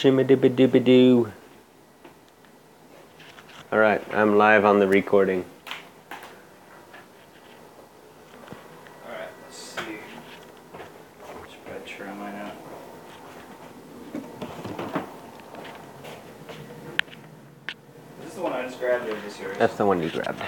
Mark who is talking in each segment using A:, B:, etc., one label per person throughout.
A: Shimmy dibby dibby doo. All right, I'm live on the recording.
B: Alright, let's see. Which picture am I now? Is this the one I just grabbed or is this yours?
A: That's the one you grabbed.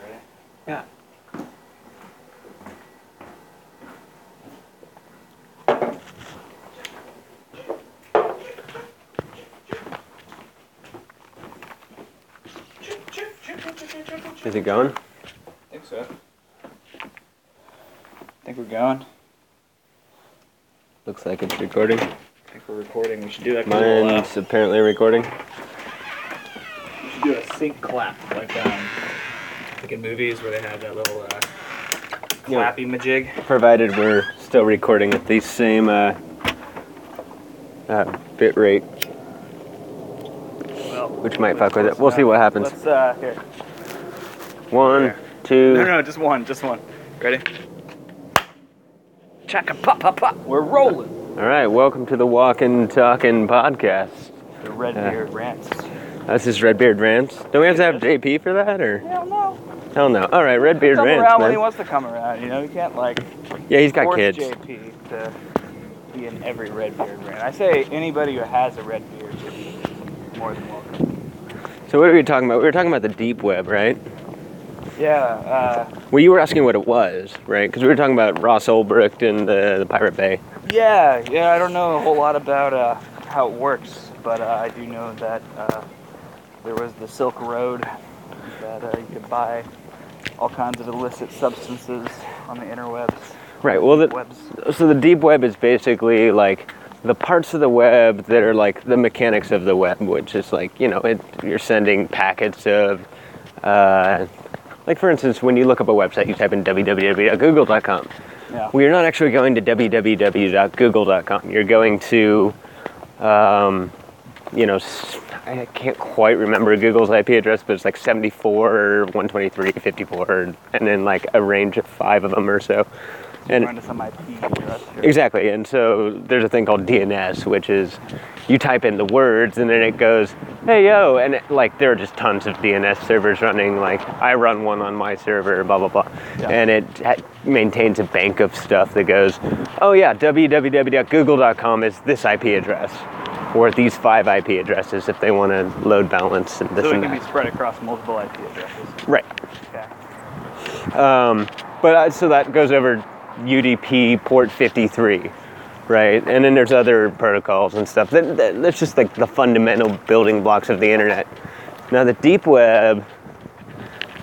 B: Ready?
A: Yeah. Is it going?
B: I think so. think we're going.
A: Looks like it's recording.
B: I think we're recording. We should do like a little, uh,
A: Mine's apparently recording.
B: we should do a sync clap like um like in movies where they have that little uh
A: Yeah.
B: majig.
A: Provided we're still recording at the same uh, uh, bit rate,
B: Well,
A: which might fuck with it. We'll see
B: uh,
A: what happens.
B: Let's uh here.
A: One,
B: There.
A: two.
B: No, no, just one, just one. Ready? Chaka pop pop pop. We're rolling.
A: All right, welcome to the Walking Talking Podcast.
B: The red
A: Yeah.
B: beard rants.
A: That's just Redbeard Rants. Don't we have to have JP for that, or
B: Hell no.
A: hell no? All right, Redbeard
B: Come
A: Rants,
B: around when he wants to come around. You know, you can't like
A: Yeah, he's got kids.
B: JP to be in every red beard rant. I say anybody who has a red beard is more than welcome.
A: So what are we talking about? We were talking about the deep web, right?
B: Yeah. Uh,
A: Well, you were asking what it was, right? Because we were talking about Ross Ulbricht and the, the Pirate Bay.
B: yeah. Yeah. I don't know a whole lot about uh, how it works, but uh, I do know that uh, there was the Silk Road that uh, you could buy all kinds of illicit substances on the interwebs.
A: Right. Well, the,
B: webs.
A: so the deep web is basically like the parts of the web that are like the mechanics of the web, which is like you know it, you're sending packets of, uh, like for instance, when you look up a website, you type in www.google.com.
B: Yeah.
A: Well, you're not actually going to www.google.com. You're going to, um, you know, I can't quite remember Google's IP address, but it's like 74, 123, 54, and then like a range of five of them or so. And
B: some IP address.
A: Exactly, and so there's a thing called DNS, which is you type in the words and then it goes, "Hey yo," and it, like there are just tons of DNS servers running. Like I run one on my server, blah blah blah,
B: Yeah.
A: and it ha- maintains a bank of stuff that goes, "Oh yeah, www.google.com is this IP address." Or these five IP addresses if they want to load balance and this
B: So it
A: and
B: can be spread across multiple IP addresses.
A: Right.
B: Okay.
A: Um, but uh, so that goes over UDP port 53, right? And then there's other protocols and stuff. That, that, that's just like the fundamental building blocks of the internet. Now the deep web,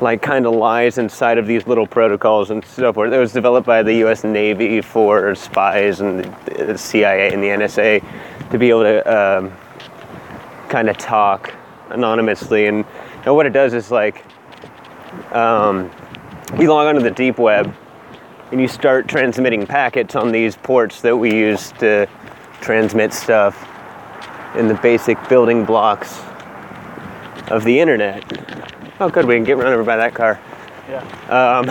A: like, kind of lies inside of these little protocols and so forth. It was developed by the U.S. Navy for spies and the, CIA and the NSA to be able to um, kind of talk anonymously. And, and what it does is like um, you log onto the deep web and you start transmitting packets on these ports that we use to transmit stuff in the basic building blocks of the internet. Oh, good, we can get run over by that car.
B: Yeah.
A: Um,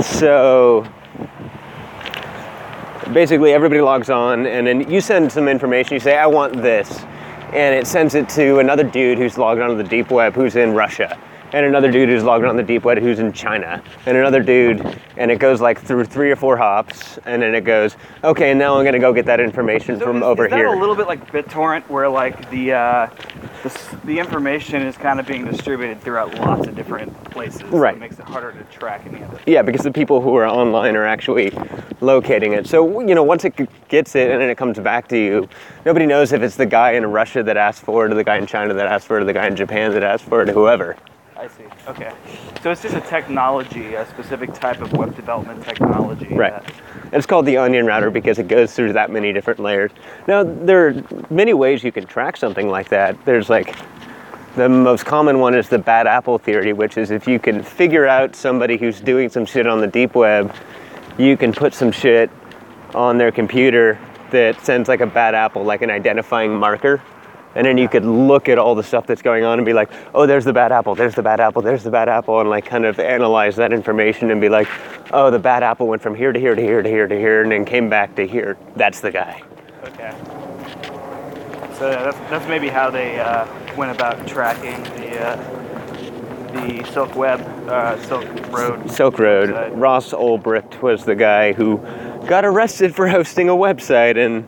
A: so basically, everybody logs on, and then you send some information. You say, "I want this," and it sends it to another dude who's logged onto the deep web, who's in Russia, and another dude who's logged on the deep web, who's in China, and another dude, and it goes like through three or four hops, and then it goes, "Okay, now I'm gonna go get that information
B: So
A: from
B: is,
A: over
B: is that
A: here."
B: a little bit like BitTorrent, where like the uh, the, the information is kind of being distributed throughout lots of different places. so
A: Right.
B: it makes it harder to track any of it.
A: Yeah, because the people who are online are actually locating it. So, you know, once it gets it and then it comes back to you, nobody knows if it's the guy in Russia that asked for it, or the guy in China that asked for it, or the guy in Japan that asked for it, or whoever.
B: Okay. So it's just a technology, a specific type of web development technology.
A: Right.
B: that-
A: And it's called the onion router because it goes through that many different layers. Now, there are many ways you can track something like that. There's like the most common one is the bad apple theory, which is if you can figure out somebody who's doing some shit on the deep web, you can put some shit on their computer that sends like a bad apple, like an identifying marker. And then you could look at all the stuff that's going on and be like, oh, there's the bad apple, there's the bad apple, there's the bad apple, and like kind of analyze that information and be like, oh, the bad apple went from here to here to here to here to here and then came back to here. That's the guy.
B: Okay. So that's, that's maybe how they uh, went about tracking the uh, the Silk Web, uh, Silk Road.
A: Silk Road.
B: website.
A: Ross Ulbricht was the guy who got arrested for hosting a website and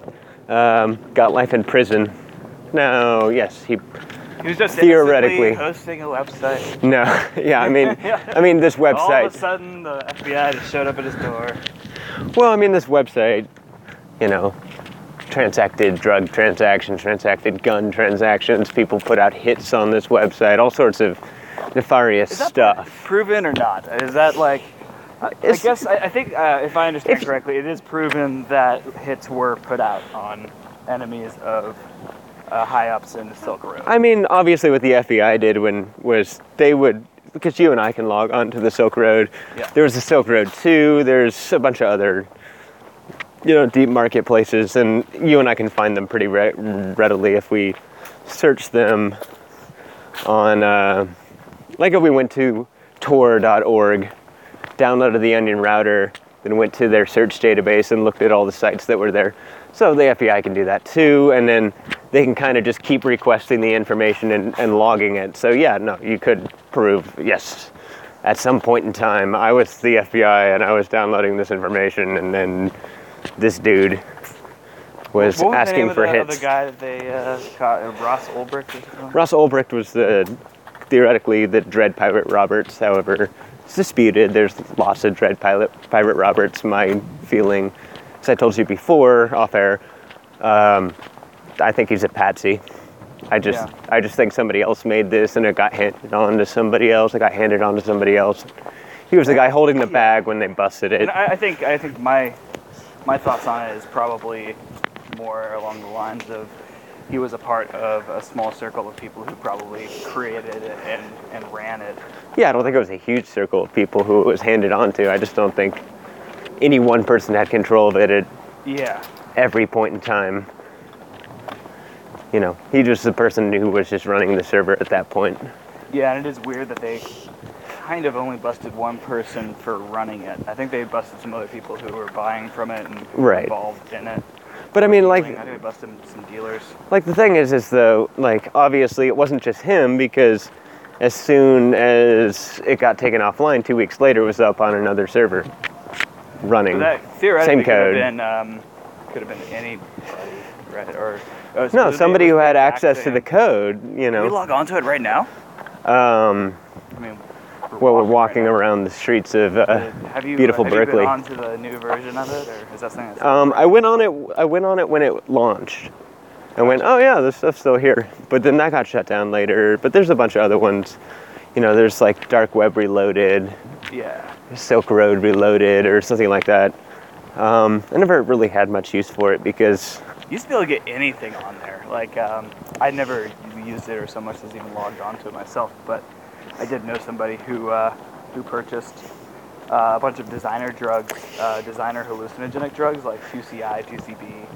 A: um, got life in prison. No, yes, he.
B: He was just
A: Theoretically.
B: hosting a website.
A: No, yeah, I mean, yeah. I mean this website.
B: All of a sudden, the FBI just showed up at his door.
A: Well, I mean this website, you know, transacted drug transactions, transacted gun transactions. People put out hits on this website, all sorts of nefarious stuff.
B: proven or not? Is that like? I, I guess I, I think uh, if I understand
A: If-
B: correctly, it is proven that hits were put out on enemies of uh, high ups in the Silk Road.
A: I mean, obviously, what the FBI did when was they would because you and I can log onto the Silk Road.
B: Yeah.
A: There was the Silk Road too. There's a bunch of other, you know, deep marketplaces, and you and I can find them pretty re- readily if we search them on, uh, like if we went to Tor.org, downloaded the Onion router, then went to their search database and looked at all the sites that were there. So the FBI can do that too, and then they can kind of just keep requesting the information and, and logging it. So yeah, no, you could prove yes. At some point in time, I was the FBI and I was downloading this information, and then this dude was
B: was
A: asking
B: the name of
A: for
B: the,
A: hits.
B: the guy that they uh, caught? Uh, Ross Ulbricht.
A: Ross Ulbricht was the theoretically the Dread Pirate Roberts. However, it's disputed. There's lots of Dread Pilot Pirate Roberts. My feeling, as I told you before off air, um, I think he's a patsy. I just
B: Yeah.
A: I just think somebody else made this and it got handed on to somebody else. It got handed on to somebody else. He was the guy holding the bag when they busted it.
B: And I, I think I think my my thoughts on it is probably more along the lines of he was a part of a small circle of people who probably created it and, and ran it.
A: Yeah, I don't think it was a huge circle of people who it was handed on to. I just don't think any one person had control of it at
B: Yeah.
A: every point in time. You know, he just the person who was just running the server at that point.
B: Yeah, and it is weird that they kind of only busted one person for running it. I think they busted some other people who were buying from it and
A: Right.
B: involved in it.
A: But I mean, like,
B: I think they busted some dealers.
A: like the thing is, is though, like obviously it wasn't just him because as soon as it got taken offline, two weeks later, it was up on another server running.
B: So that theoretically
A: Same
B: could have
A: code.
B: been um, could have been anybody, right? Or oh, so
A: no, somebody who had access to the code. You
B: Can we
A: know,
B: log onto it right now?
A: um,
B: I mean,
A: well, we're
B: right
A: walking
B: now.
A: around the streets of uh,
B: Uh, have you,
A: beautiful
B: have you
A: Berkeley.
B: been onto the new version of it, or is that something that's
A: Um, I went on it. I went on it when it launched. I went, oh yeah, this stuff's still here. But then that got shut down later. But there's a bunch of other ones. You know, there's like Dark Web Reloaded,
B: yeah?
A: Silk Road Reloaded, or something like that. Um, I never really had much use for it because,
B: You used to be able to get anything on there. Like um, I never used it or so much as even logged onto it myself, but I did know somebody who uh, who purchased uh, a bunch of designer drugs, uh, designer hallucinogenic drugs like 2CI, 2CB, and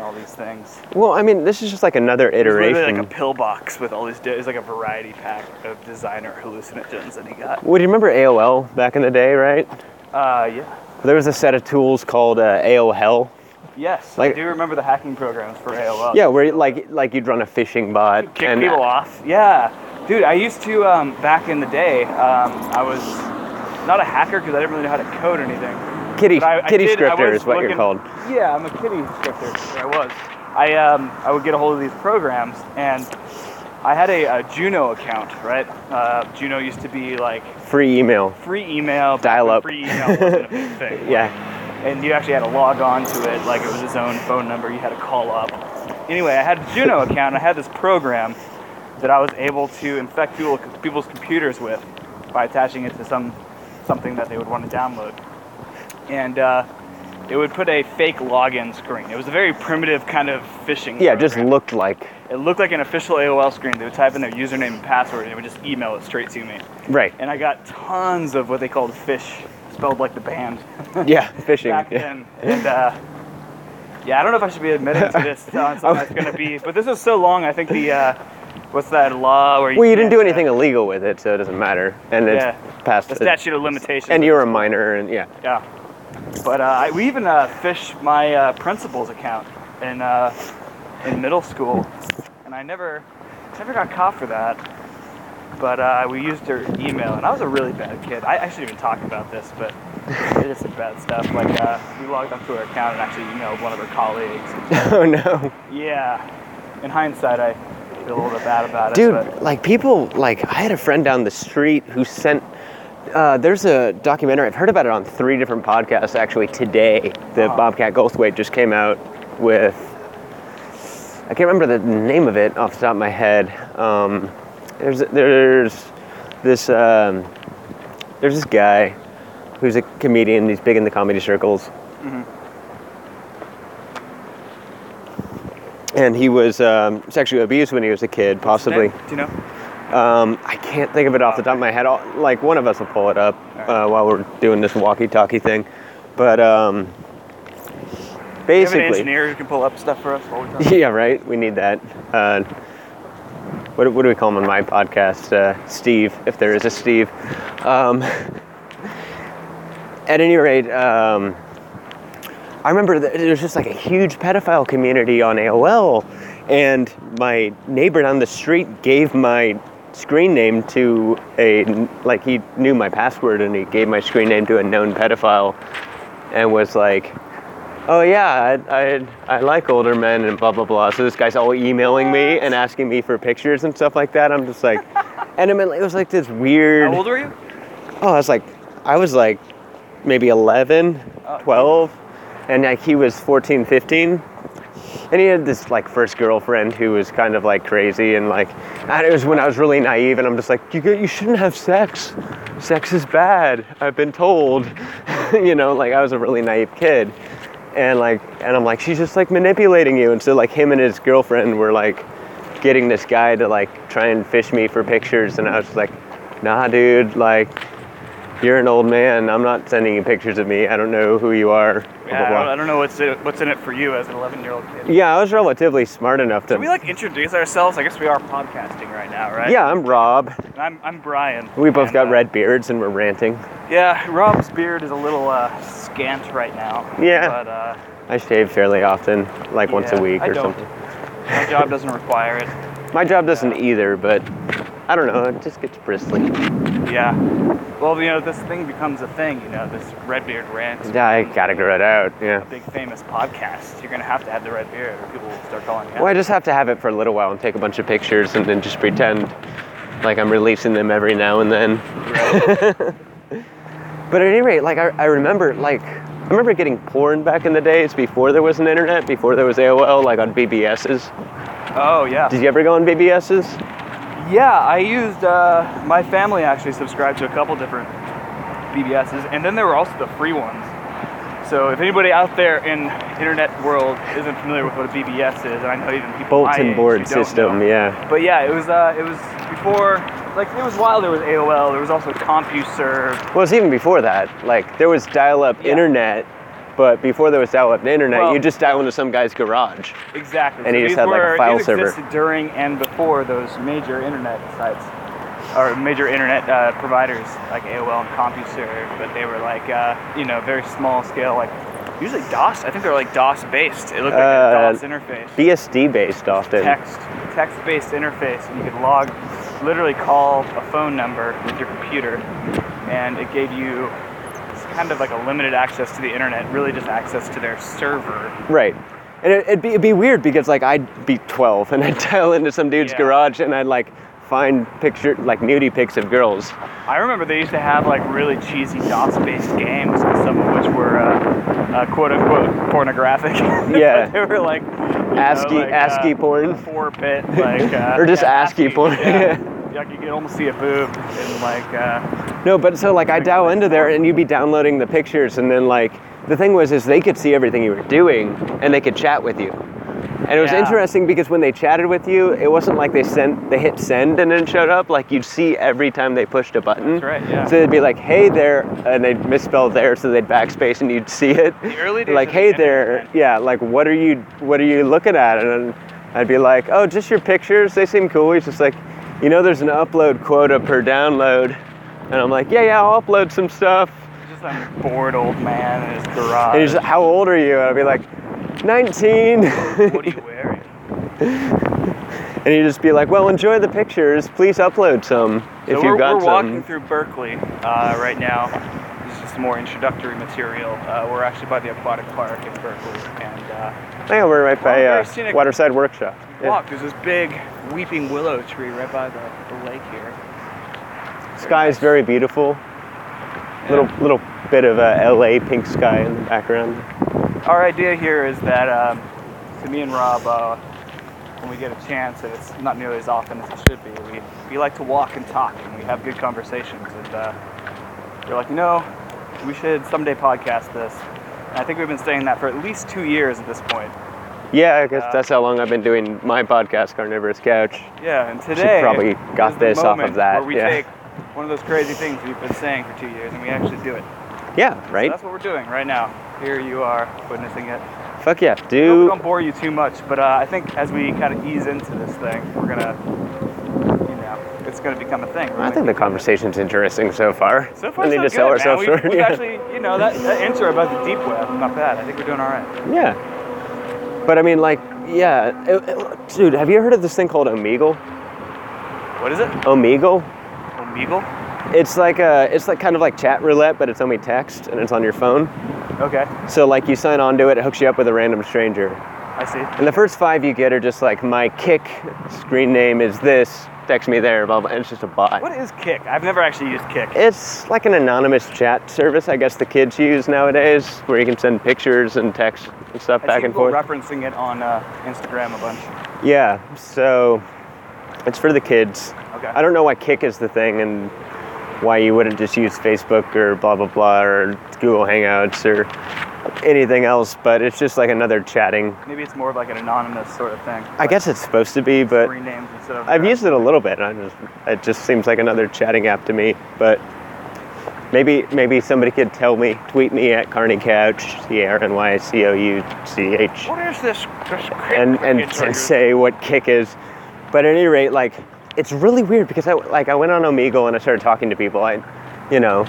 B: all these things.
A: well, I mean, this is just like another
B: It was literally
A: iteration.
B: like a pill box with all these. di- It like a variety pack of designer hallucinogens that he got.
A: Well, do you remember AOL back in the day, right?
B: Uh, yeah.
A: There was a set of tools called uh, AOL.
B: Yes,
A: Like-
B: I do remember the hacking programs for AOL.
A: Yeah, where like like you'd run a phishing bot
B: kick
A: and
B: people off. Yeah, dude, I used to um, back in the day. Um, I was not a hacker because I didn't really know how to code or anything.
A: Kitty
B: I, I
A: kitty
B: did-
A: scripter is what you're called.
B: Yeah, I'm a kitty scripter. I was. I um, I would get a hold of these programs, and I had a, a Juno account, right? Uh, Juno used to be like
A: Free email.
B: free email,
A: Dial up.
B: Free email wasn't a big thing.
A: Yeah.
B: and you actually had to log on to it like it was its own phone number. You had to call up. Anyway, I had a Juno account. And I had this program that I was able to infect people, people's computers with by attaching it to some something that they would want to download, and uh, it would put a fake login screen. It was a very primitive kind of phishing.
A: Yeah, it just looked like
B: It looked like an official AOL screen. They would type in their username and password, and it would just email it straight to me.
A: right.
B: And I got tons of what they called fish, spelled like the band
A: Yeah, phishing.
B: back
A: yeah.
B: then. And uh, Yeah, I don't know if I should be admitting to this that's gonna be, but this is so long. I think the uh, what's that law where you
A: Well, you didn't do anything illegal with it, so it doesn't matter. And it's
B: Yeah.
A: past
B: the statute of limitations.
A: And you're a minor, and yeah.
B: Yeah. But uh, I, we even uh, fished my uh, principal's account in uh, in middle school, and I never never got caught for that. But uh, we used her email, and I was a really bad kid. I, I shouldn't even talk about this, but it is some bad stuff. Like uh, we logged onto her account and actually emailed one of her colleagues.
A: oh no.
B: Yeah. In hindsight, I feel a little bit bad about it.
A: Dude, like people, like I had a friend down the street who sent. Uh, there's a documentary. I've heard about it on three different podcasts actually today. The. Bobcat Goldthwait just came out with. I can't remember the name of it off the top of my head. Um, there's there's this um, there's this guy who's a comedian. He's big in the comedy circles. And he was um, sexually abused when he was a kid, possibly.
B: Do you know?
A: Um, I can't think of it off the top of my head. I'll, like one of us will pull it up uh, while we're doing this walkie-talkie thing. But um,
B: You have an
A: basically,
B: engineer who can pull up stuff for us while we're talking.
A: yeah, right. We need that. Uh, what, what do we call him on my podcast? Uh, Steve, if there is a Steve. Um, at any rate, um, I remember that there was just like a huge pedophile community on AOL, and my neighbor down the street gave my screen name to a like he knew my password and he gave my screen name to a known pedophile, and was like, "Oh yeah, I, I I like older men and blah blah blah." So this guy's all emailing me and asking me for pictures and stuff like that. I'm just like, and I mean, it was like this weird.
B: How old were you?
A: Oh, I was like, I was like maybe 11,
B: Oh,
A: 12, and like he was 14, 15. And he had this like first girlfriend who was kind of like crazy and like, and it was when I was really naive and I'm just like, you you shouldn't have sex. Sex is bad. I've been told. you know, like I was a really naive kid. And like, and I'm like, she's just like manipulating you. And so like him and his girlfriend were like getting this guy to like try and fish me for pictures. And I was like, nah, dude, like, you're an old man. I'm not sending you pictures of me. I don't know who you are.
B: Yeah, I don't. I don't know what's in, what's in it for you as an 11 year old kid.
A: Yeah, I was relatively smart enough to.
B: Can we like introduce ourselves? I guess we are podcasting right now, right?
A: yeah, I'm Robb.
B: And I'm, I'm Brian.
A: We both
B: and,
A: got
B: uh,
A: red beards and we're ranting.
B: Yeah, Robb's beard is a little uh, scant right now.
A: Yeah.
B: But uh,
A: I shave fairly often, like once a
B: Yeah,
A: week or something.
B: my job doesn't require it.
A: My job doesn't either, but I don't know. It just gets bristly.
B: Yeah. Well, you know, this thing becomes a thing, you know, this Redbeard rant.
A: Yeah, I gotta grow it out. Yeah.
B: Big famous podcast. You're to have to have the red beard or people will start calling you.
A: Well, I just have to have it for a little while and take a bunch of pictures and then just pretend like I'm releasing them every now and then. but at any rate, like I, I remember, like I remember getting porn back in the days before there was an internet, before there was AOL, like on BBSs.
B: Oh, yeah.
A: Did you ever go on BBSs?
B: Yeah, I used, uh, my family actually subscribed to a couple different BBSs, and then there were also the free ones. So if anybody out there in internet world isn't familiar with what a BBS is, and I know even people
A: Bulletin board system,
B: know.
A: yeah.
B: But yeah, it was uh, it was before, like it was while there was AOL. There was also CompuServe.
A: Well, it's even before that. Like there was dial-up
B: Yeah.
A: internet, but before there was dial-up internet,
B: Well-
A: you just dial into some guy's garage.
B: Exactly.
A: And he just had, like, a
B: were-
A: file
B: these
A: server.
B: existed during and before those major internet sites, or major internet uh, providers like AOL and CompuServe. But they were like, uh, you know, very small scale, like usually DOS. I think they were like DOS based. It looked like
A: Uh,
B: a DOS interface.
A: BSD based often.
B: text text based interface and you could log literally call a phone number with your computer and it gave you kind of like a limited access to the internet really just access to their server
A: Right. And it, it'd, be, it'd be weird because like I'd be 12 and I'd dial into some dude's
B: Yeah.
A: garage and I'd like find picture like nudie pics of girls.
B: i remember they used to have like really cheesy dos based games some of which were uh, uh, quote unquote pornographic
A: Yeah.
B: they were like you know,
A: ASCII
B: like,
A: ASCII
B: uh,
A: porn.
B: four bit like uh,
A: Or just
B: yeah,
A: ASCII porn.
B: yeah. Like you could almost see a boob and like uh,
A: No, but so like I dial into there and you'd be downloading the pictures and then like the thing was is they could see everything you were doing and they could chat with you. And it was
B: Yeah.
A: interesting because when they chatted with you, it wasn't like they sent they hit send and then it showed up. Like you'd see every time they pushed a button.
B: That's right, yeah.
A: So they'd be like, "Hey there," and they'd misspell there, so they'd backspace and you'd see it.
B: The early days
A: like,
B: of the
A: "Hey
B: internet,
A: there," yeah. Like, what are you what are you looking at? And then I'd be like, "Oh, just your pictures. They seem cool." He's just like, "You know, there's an upload quota per download," and I'm like, "Yeah, yeah, I'll upload some stuff."
B: Just some bored old man in his garage.
A: And he's like, "How old are you?" And I'll be like, "19."
B: what are you wearing?
A: And he'd just be like, "Well, enjoy the pictures. Please upload some if
B: so
A: you've
B: we're,
A: got
B: we're walking through Berkeley uh, right now. This is just more introductory material. Uh, we're actually by the aquatic park in Berkeley, and uh,
A: yeah, we're right by uh. Waterside Workshop. Yeah.
B: walk. There's this big weeping willow tree right by the, the lake here.
A: Sky is very beautiful. Little little bit of a LA pink sky in the background.
B: Our idea here is that um, to me and Rob, uh, when we get a chance, and it's not nearly as often as it should be, we, we like to walk and talk, and we have good conversations. And uh, we're like, you know, we should someday podcast this. And I think we've been saying that for at least two years at this point.
A: Yeah, I guess
B: Uh,
A: that's how long I've been doing my podcast, Carnivorous Couch.
B: Yeah, and today
A: probably got this off of that,
B: Where we
A: yeah.
B: take one of those crazy things we've been saying for two years, and we actually do it.
A: Yeah,
B: So
A: right?
B: that's what we're doing right now. Here you are witnessing it.
A: Fuck yeah,
B: I hope we
A: do.
B: don't bore you too much, but uh, I think as we kind of ease into this thing, we're gonna, you know, it's gonna become a thing. We're
A: I think the conversation's interesting so far.
B: So far,
A: I need
B: so
A: to
B: good,
A: sell ourselves
B: We've,
A: short.
B: we've
A: yeah.
B: actually, you know, that, that intro about the deep web, not bad. I think we're doing all right.
A: yeah. But I mean, like, yeah, it- it- dude, have you heard of this thing called Omegle?
B: What is it?
A: Omegle?
B: Omegle?
A: It's like a, it's like kind of like chat roulette, but it's only text and it's on your phone.
B: Okay,
A: So like you sign on to it, it hooks you up with a random stranger.
B: I see.
A: And the first five you get are just like my Kik screen name is this, text me there, blah blah. And it's just a bot.
B: What is Kik? I've never actually used Kik.
A: It's like an anonymous chat service, I guess the kids use nowadays, where you can send pictures and text and stuff
B: I
A: back and forth.
B: referencing it on uh, Instagram a bunch.
A: yeah, so it's for the kids.
B: Okay.
A: I don't know why Kik is the thing and why you wouldn't just use Facebook or blah blah blah or Google Hangouts or anything else, but it's just like another chatting.
B: Maybe it's more of like an anonymous sort of thing.
A: I guess it's supposed to be, but
B: names instead of.
A: I've used it a little bit. I just it just seems like another chatting app to me. But maybe maybe somebody could tell me, tweet me at Carny Couch, C A R N Y C O U C H,
B: What is this? this
A: and and, and say what Kik is. But at any rate, like it's really weird because I like I went on Omegle and I started talking to people. I, you know,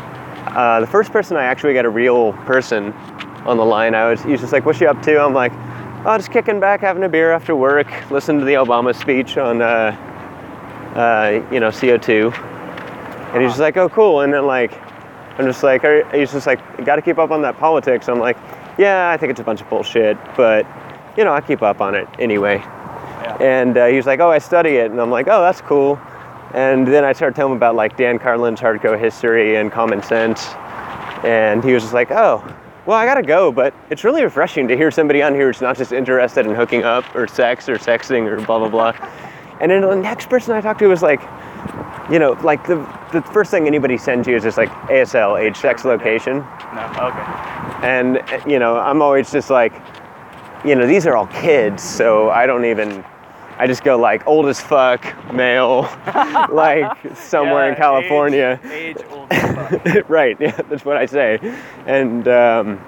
A: uh, the first person I actually got a real person on the line, I was he was just like, "What's you up to?" I'm like, "Oh, just kicking back, having a beer after work, listening to the Obama speech on, uh, uh, you know, CO2." And he's just like, "Oh, cool." And then like, I'm just like, are, he's just like, "Got to keep up on that politics." I'm like, "Yeah, I think it's a bunch of bullshit, but you know, I keep up on it anyway."
B: Yeah.
A: And uh, he was like, "Oh, I study it," and I'm like, "Oh, that's cool." And then I started telling him about like Dan Carlin's hardcore history and common sense, and he was just like, "Oh, well, I gotta go, but it's really refreshing to hear somebody on here who's not just interested in hooking up or sex or sexting or blah blah blah." and then the next person I talked to was like, you know, like the the first thing anybody sends you is just like ASL, age, sex, location.
B: No. Okay.
A: And you know, I'm always just like, you know, these are all kids, so I don't even. I just go like old as fuck, male, like somewhere
B: Yeah,
A: in California.
B: Age, age old as fuck.
A: right, yeah, that's what I say. And um,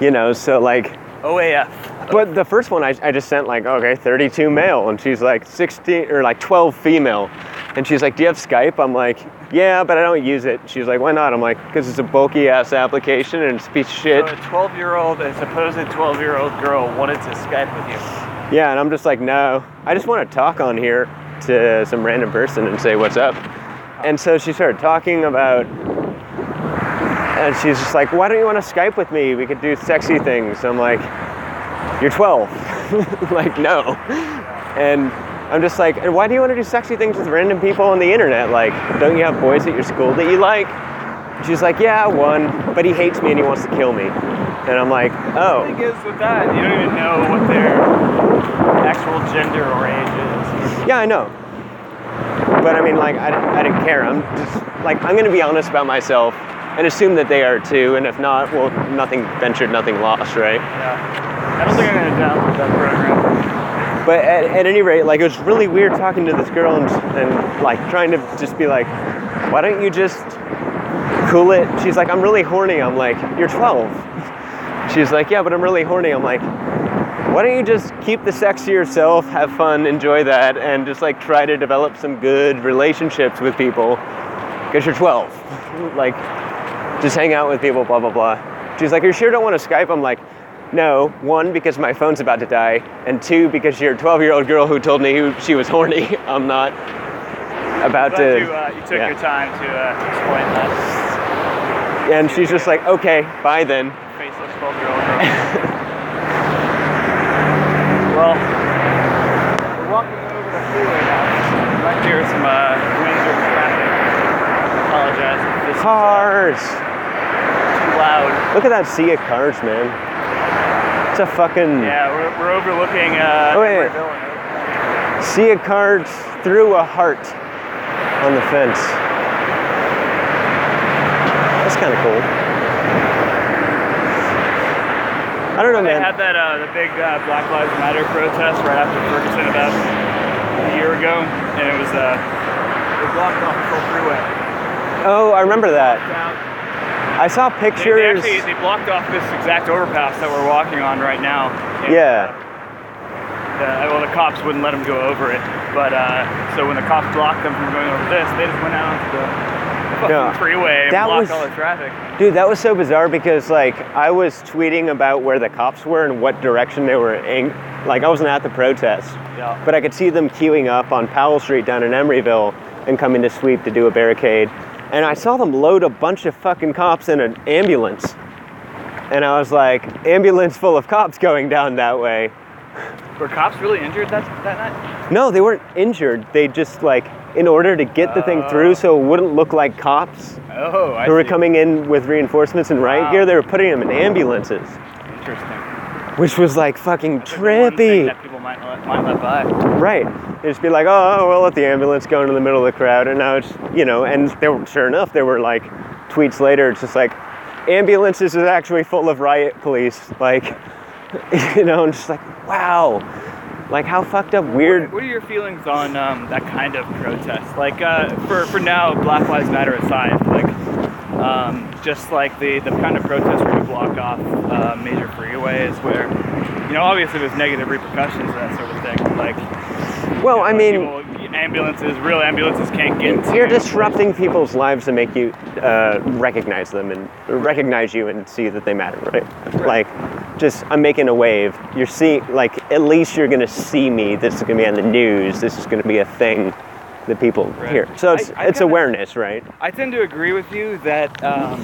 A: you know, so like,
B: OAF.
A: but the first one I, I just sent like, okay, 32 male, and she's like 16 or like 12 female, and she's like, do you have Skype? I'm like, yeah, but I don't use it. She's like, why not? I'm like, because it's a bulky ass application and it's a piece of shit.
B: So a 12 year old, a supposed 12 year old girl wanted to Skype with you.
A: Yeah, and I'm just like, no, I just want to talk on here to some random person and say what's up. And so she started talking about, and she's just like, why don't you want to Skype with me? We could do sexy things. I'm like, you're 12. like, no. And I'm just like, and why do you want to do sexy things with random people on the internet? Like, don't you have boys at your school that you like? She's like, yeah, one, but he hates me and he wants to kill me. And I'm like, oh.
B: The
A: oh.
B: thing is with that, you don't even know what their actual gender or age is.
A: Yeah, I know. But I mean, like, I, I didn't care. I'm just, like, I'm going to be honest about myself and assume that they are too. And if not, well, nothing ventured, nothing lost, right?
B: Yeah. I don't think I'm gonna download that program.
A: But at, at any rate, like it was really weird talking to this girl and, and like trying to just be like, why don't you just cool it? She's like, I'm really horny. I'm like, you're 12. She's like, yeah, but I'm really horny. I'm like, why don't you just keep the sex to yourself, have fun, enjoy that, and just like try to develop some good relationships with people? Because you're 12. like, just hang out with people, blah, blah, blah. She's like, you sure don't want to Skype? I'm like, No. One, because my phone's about to die. And two, because you're a 12 year old girl who told me who she was horny. I'm not about to.
B: you, uh, you took
A: yeah.
B: your time to uh, explain that.
A: And she's just like, Okay, bye then.
B: Faceless 12 year old girl. well, we're walking over the freeway now. You might hear some uh, winds or traffic. Apologize this
A: Cars!
B: is uh, too loud.
A: Look at that sea of cars, man. It's a fucking
B: Yeah, we're, we're overlooking uh,
A: Oh, wait, wait. Sea of cards through a heart on the fence. That's kind of cool. I don't know,
B: They
A: man.
B: had that uh, the big uh, Black Lives Matter protest right after Ferguson about a year ago, and it was uh, they blocked off the whole freeway.
A: Oh, I remember that.
B: Down.
A: I saw
B: They, they
A: pictures.
B: actually they blocked off this exact overpass that we're walking on right now. And,
A: Yeah.
B: uh, the, well, the cops wouldn't let them go over it, but uh, so when the cops blocked them from going over this, they just went out onto the fucking
A: Yeah.
B: freeway and
A: That
B: blocked
A: was-
B: all the traffic.
A: Dude, that was so bizarre because like I was tweeting about where the cops were and what direction they were in. like I wasn't at the protest,
B: Yeah.
A: but I could see them queuing up on Powell Street down in Emeryville and coming to sweep to do a barricade. And I saw them load a bunch of fucking cops in an ambulance. And I was like, ambulance full of cops going down that way.
B: Were cops really injured that that night?
A: No, they weren't injured. They just like in order to get the thing oh. through so it wouldn't look like cops
B: Oh, I
A: who were
B: see.
A: coming in with reinforcements and riot
B: Wow.
A: gear, they were putting them in ambulances.
B: Interesting.
A: which was like fucking
B: That's like one thing
A: trippy.
B: That people might let, might let by.
A: Right. They just be like, oh, we'll let the ambulance go into the middle of the crowd, and now it's you know, and there were, sure enough, there were like tweets later. It's just like ambulances is actually full of riot police, like you know, and just like wow, like how fucked up weird.
B: What are your feelings on um, that kind of protest? Like, uh, for, for now, Black Lives Matter aside, like, um, just like the, the kind of protest where you block off uh, major freeways where, you know, obviously there's negative repercussions to that sort of thing. Like,
A: Well, I mean,
B: people, ambulances, real ambulances can't get to.
A: you're disrupting people's lives to make you uh, recognize them and recognize you and see that they matter, right? Like, just I'm making a wave. You're seeing, like, at least you're gonna see me. This is gonna be on the news. This is gonna be a thing that people
B: Right.
A: hear. So it's
B: I- I
A: it's
B: kinda-
A: awareness, right?
B: I tend to agree with you that um,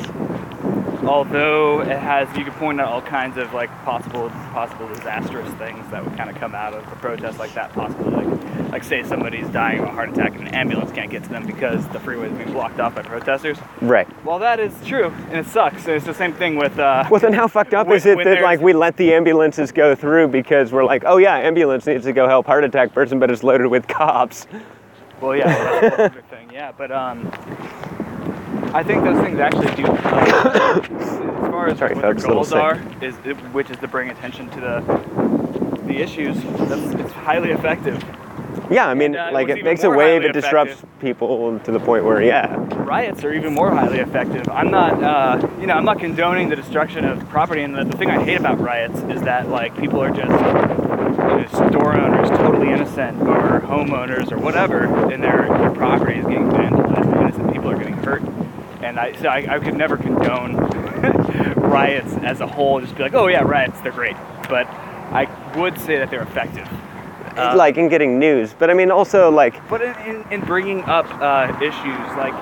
B: although it has, you could point out all kinds of like possible, possible disastrous things that would kind of come out of a protest like that. Possibly, like, like say somebody's dying of a heart attack and an ambulance can't get to them because the freeway is being blocked off by protesters.
A: Right.
B: Well, that is true, and it sucks. And it's the same thing with. Uh,
A: Well, then how fucked up is it that like we let the ambulances go through because we're like, oh yeah, ambulance needs to go help heart attack person, but it's loaded with cops.
B: Well, yeah, well, that's a thing. Yeah, but um, I think those things actually do. as far as
A: Sorry,
B: what
A: folks, a
B: goals are, is which is to bring attention to the the issues. That's it's highly effective.
A: Yeah, I mean,
B: And, uh,
A: like it makes a wave. It disrupts people to the point where, yeah,
B: Riots are even more highly effective. I'm not, uh, you know, I'm not condoning the destruction of property. And the, the thing I hate about riots is that like people are just you know, store owners, totally innocent, or homeowners, or whatever, and their, their property is getting vandalized. and Innocent people are getting hurt. And I, so I, I could never condone riots as a whole. Just be like, oh yeah, riots, they're great. But I would say that they're effective. Uh,
A: like in getting news. But I mean, also like,
B: But in, in, in bringing up uh, issues like,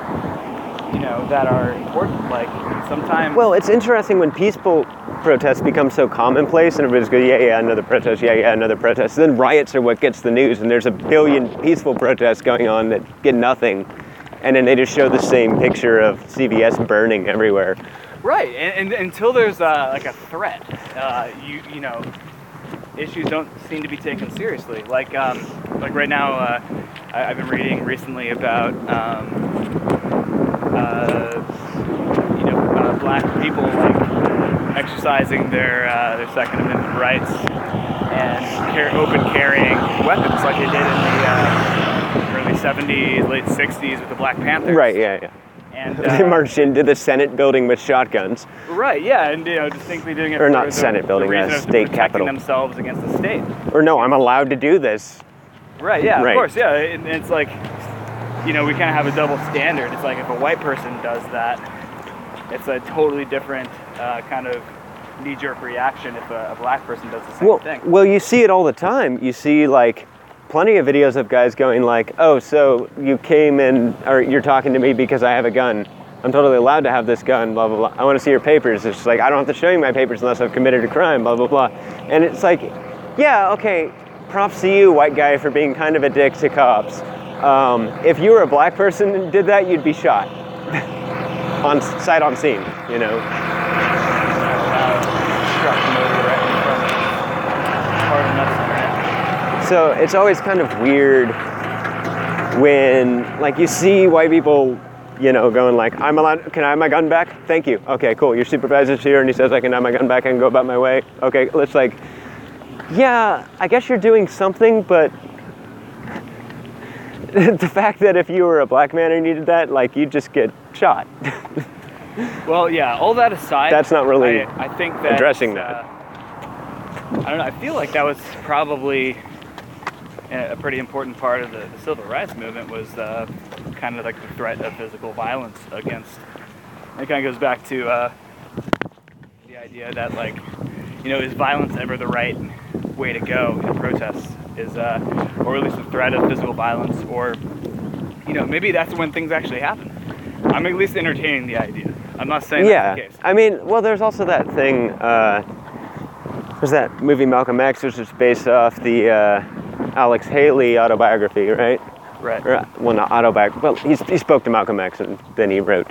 B: you know, that are important, like sometimes.
A: well, it's interesting when peaceful protests become so commonplace and everybody's go, yeah, yeah, another protest, yeah, yeah, another protest. Then riots are what gets the news, and there's a billion peaceful protests going on that get nothing. And then they just show the same picture of CVS burning everywhere.
B: right, and, and until there's uh, like a threat, uh, you you know, issues don't seem to be taken seriously. Like um, like right now, uh, I, I've been reading recently about um, uh, you know black people like exercising their uh, their Second Amendment rights and open carrying weapons like they did in the 70s, late 60s with the Black Panthers.
A: Right. Yeah. Yeah.
B: And
A: they
B: uh,
A: marched into the Senate building with shotguns.
B: Right. Yeah, and you know, distinctly doing it
A: Or
B: for
A: not
B: the,
A: Senate
B: the
A: building, uh,
B: reason of
A: state
B: protecting
A: capitol.
B: themselves against the state.
A: Or no, I'm allowed to do this.
B: Right. Yeah.
A: Right.
B: Of course. Yeah. And it's like, you know, we kind of have a double standard. It's like if a white person does that, it's a totally different uh, kind of knee-jerk reaction if a, a black person does the same
A: Well,
B: thing.
A: well, you see it all the time. You see like plenty of videos of guys going like, "Oh, so you came in, or you're talking to me because I have a gun. I'm totally allowed to have this gun. Blah blah blah. I want to see your papers." It's just like I don't have to show you my papers unless I've committed a crime. Blah blah blah. And it's like, yeah, okay. Props to you, white guy, for being kind of a dick to cops. Um, if you were a black person and did that, you'd be shot on sight on scene. You know.
B: Uh, struck them over right in front of part of nuts in
A: So it's always kind of weird when like you see white people, you know, going like, I'm allowed can I have my gun back? Thank you. Okay, cool. Your supervisor's here and he says I can have my gun back and go about my way. Okay, it's like yeah, I guess you're doing something, but the fact that if you were a black man and needed that, like you'd just get shot.
B: Well, yeah. All that aside,
A: That's not really
B: I, I think that
A: addressing that.
B: uh, I don't know. I feel like that was probably a pretty important part of the, the civil rights movement was uh, kind of like the threat of physical violence against. It kind of goes back to uh, the idea that like, you know, is violence ever the right way to go in protests? Is uh, or at least the threat of physical violence, or you know, maybe that's when things actually happen. I'm at least entertaining the idea. I'm not saying
A: yeah,
B: that's the case.
A: I mean, well, there's also that thing. Uh, there's that movie Malcolm X, which is based off the uh, Alex Haley autobiography, right?
B: Right.
A: Or, uh, well, not autobiography. Well, he's, he spoke to Malcolm X, and then he wrote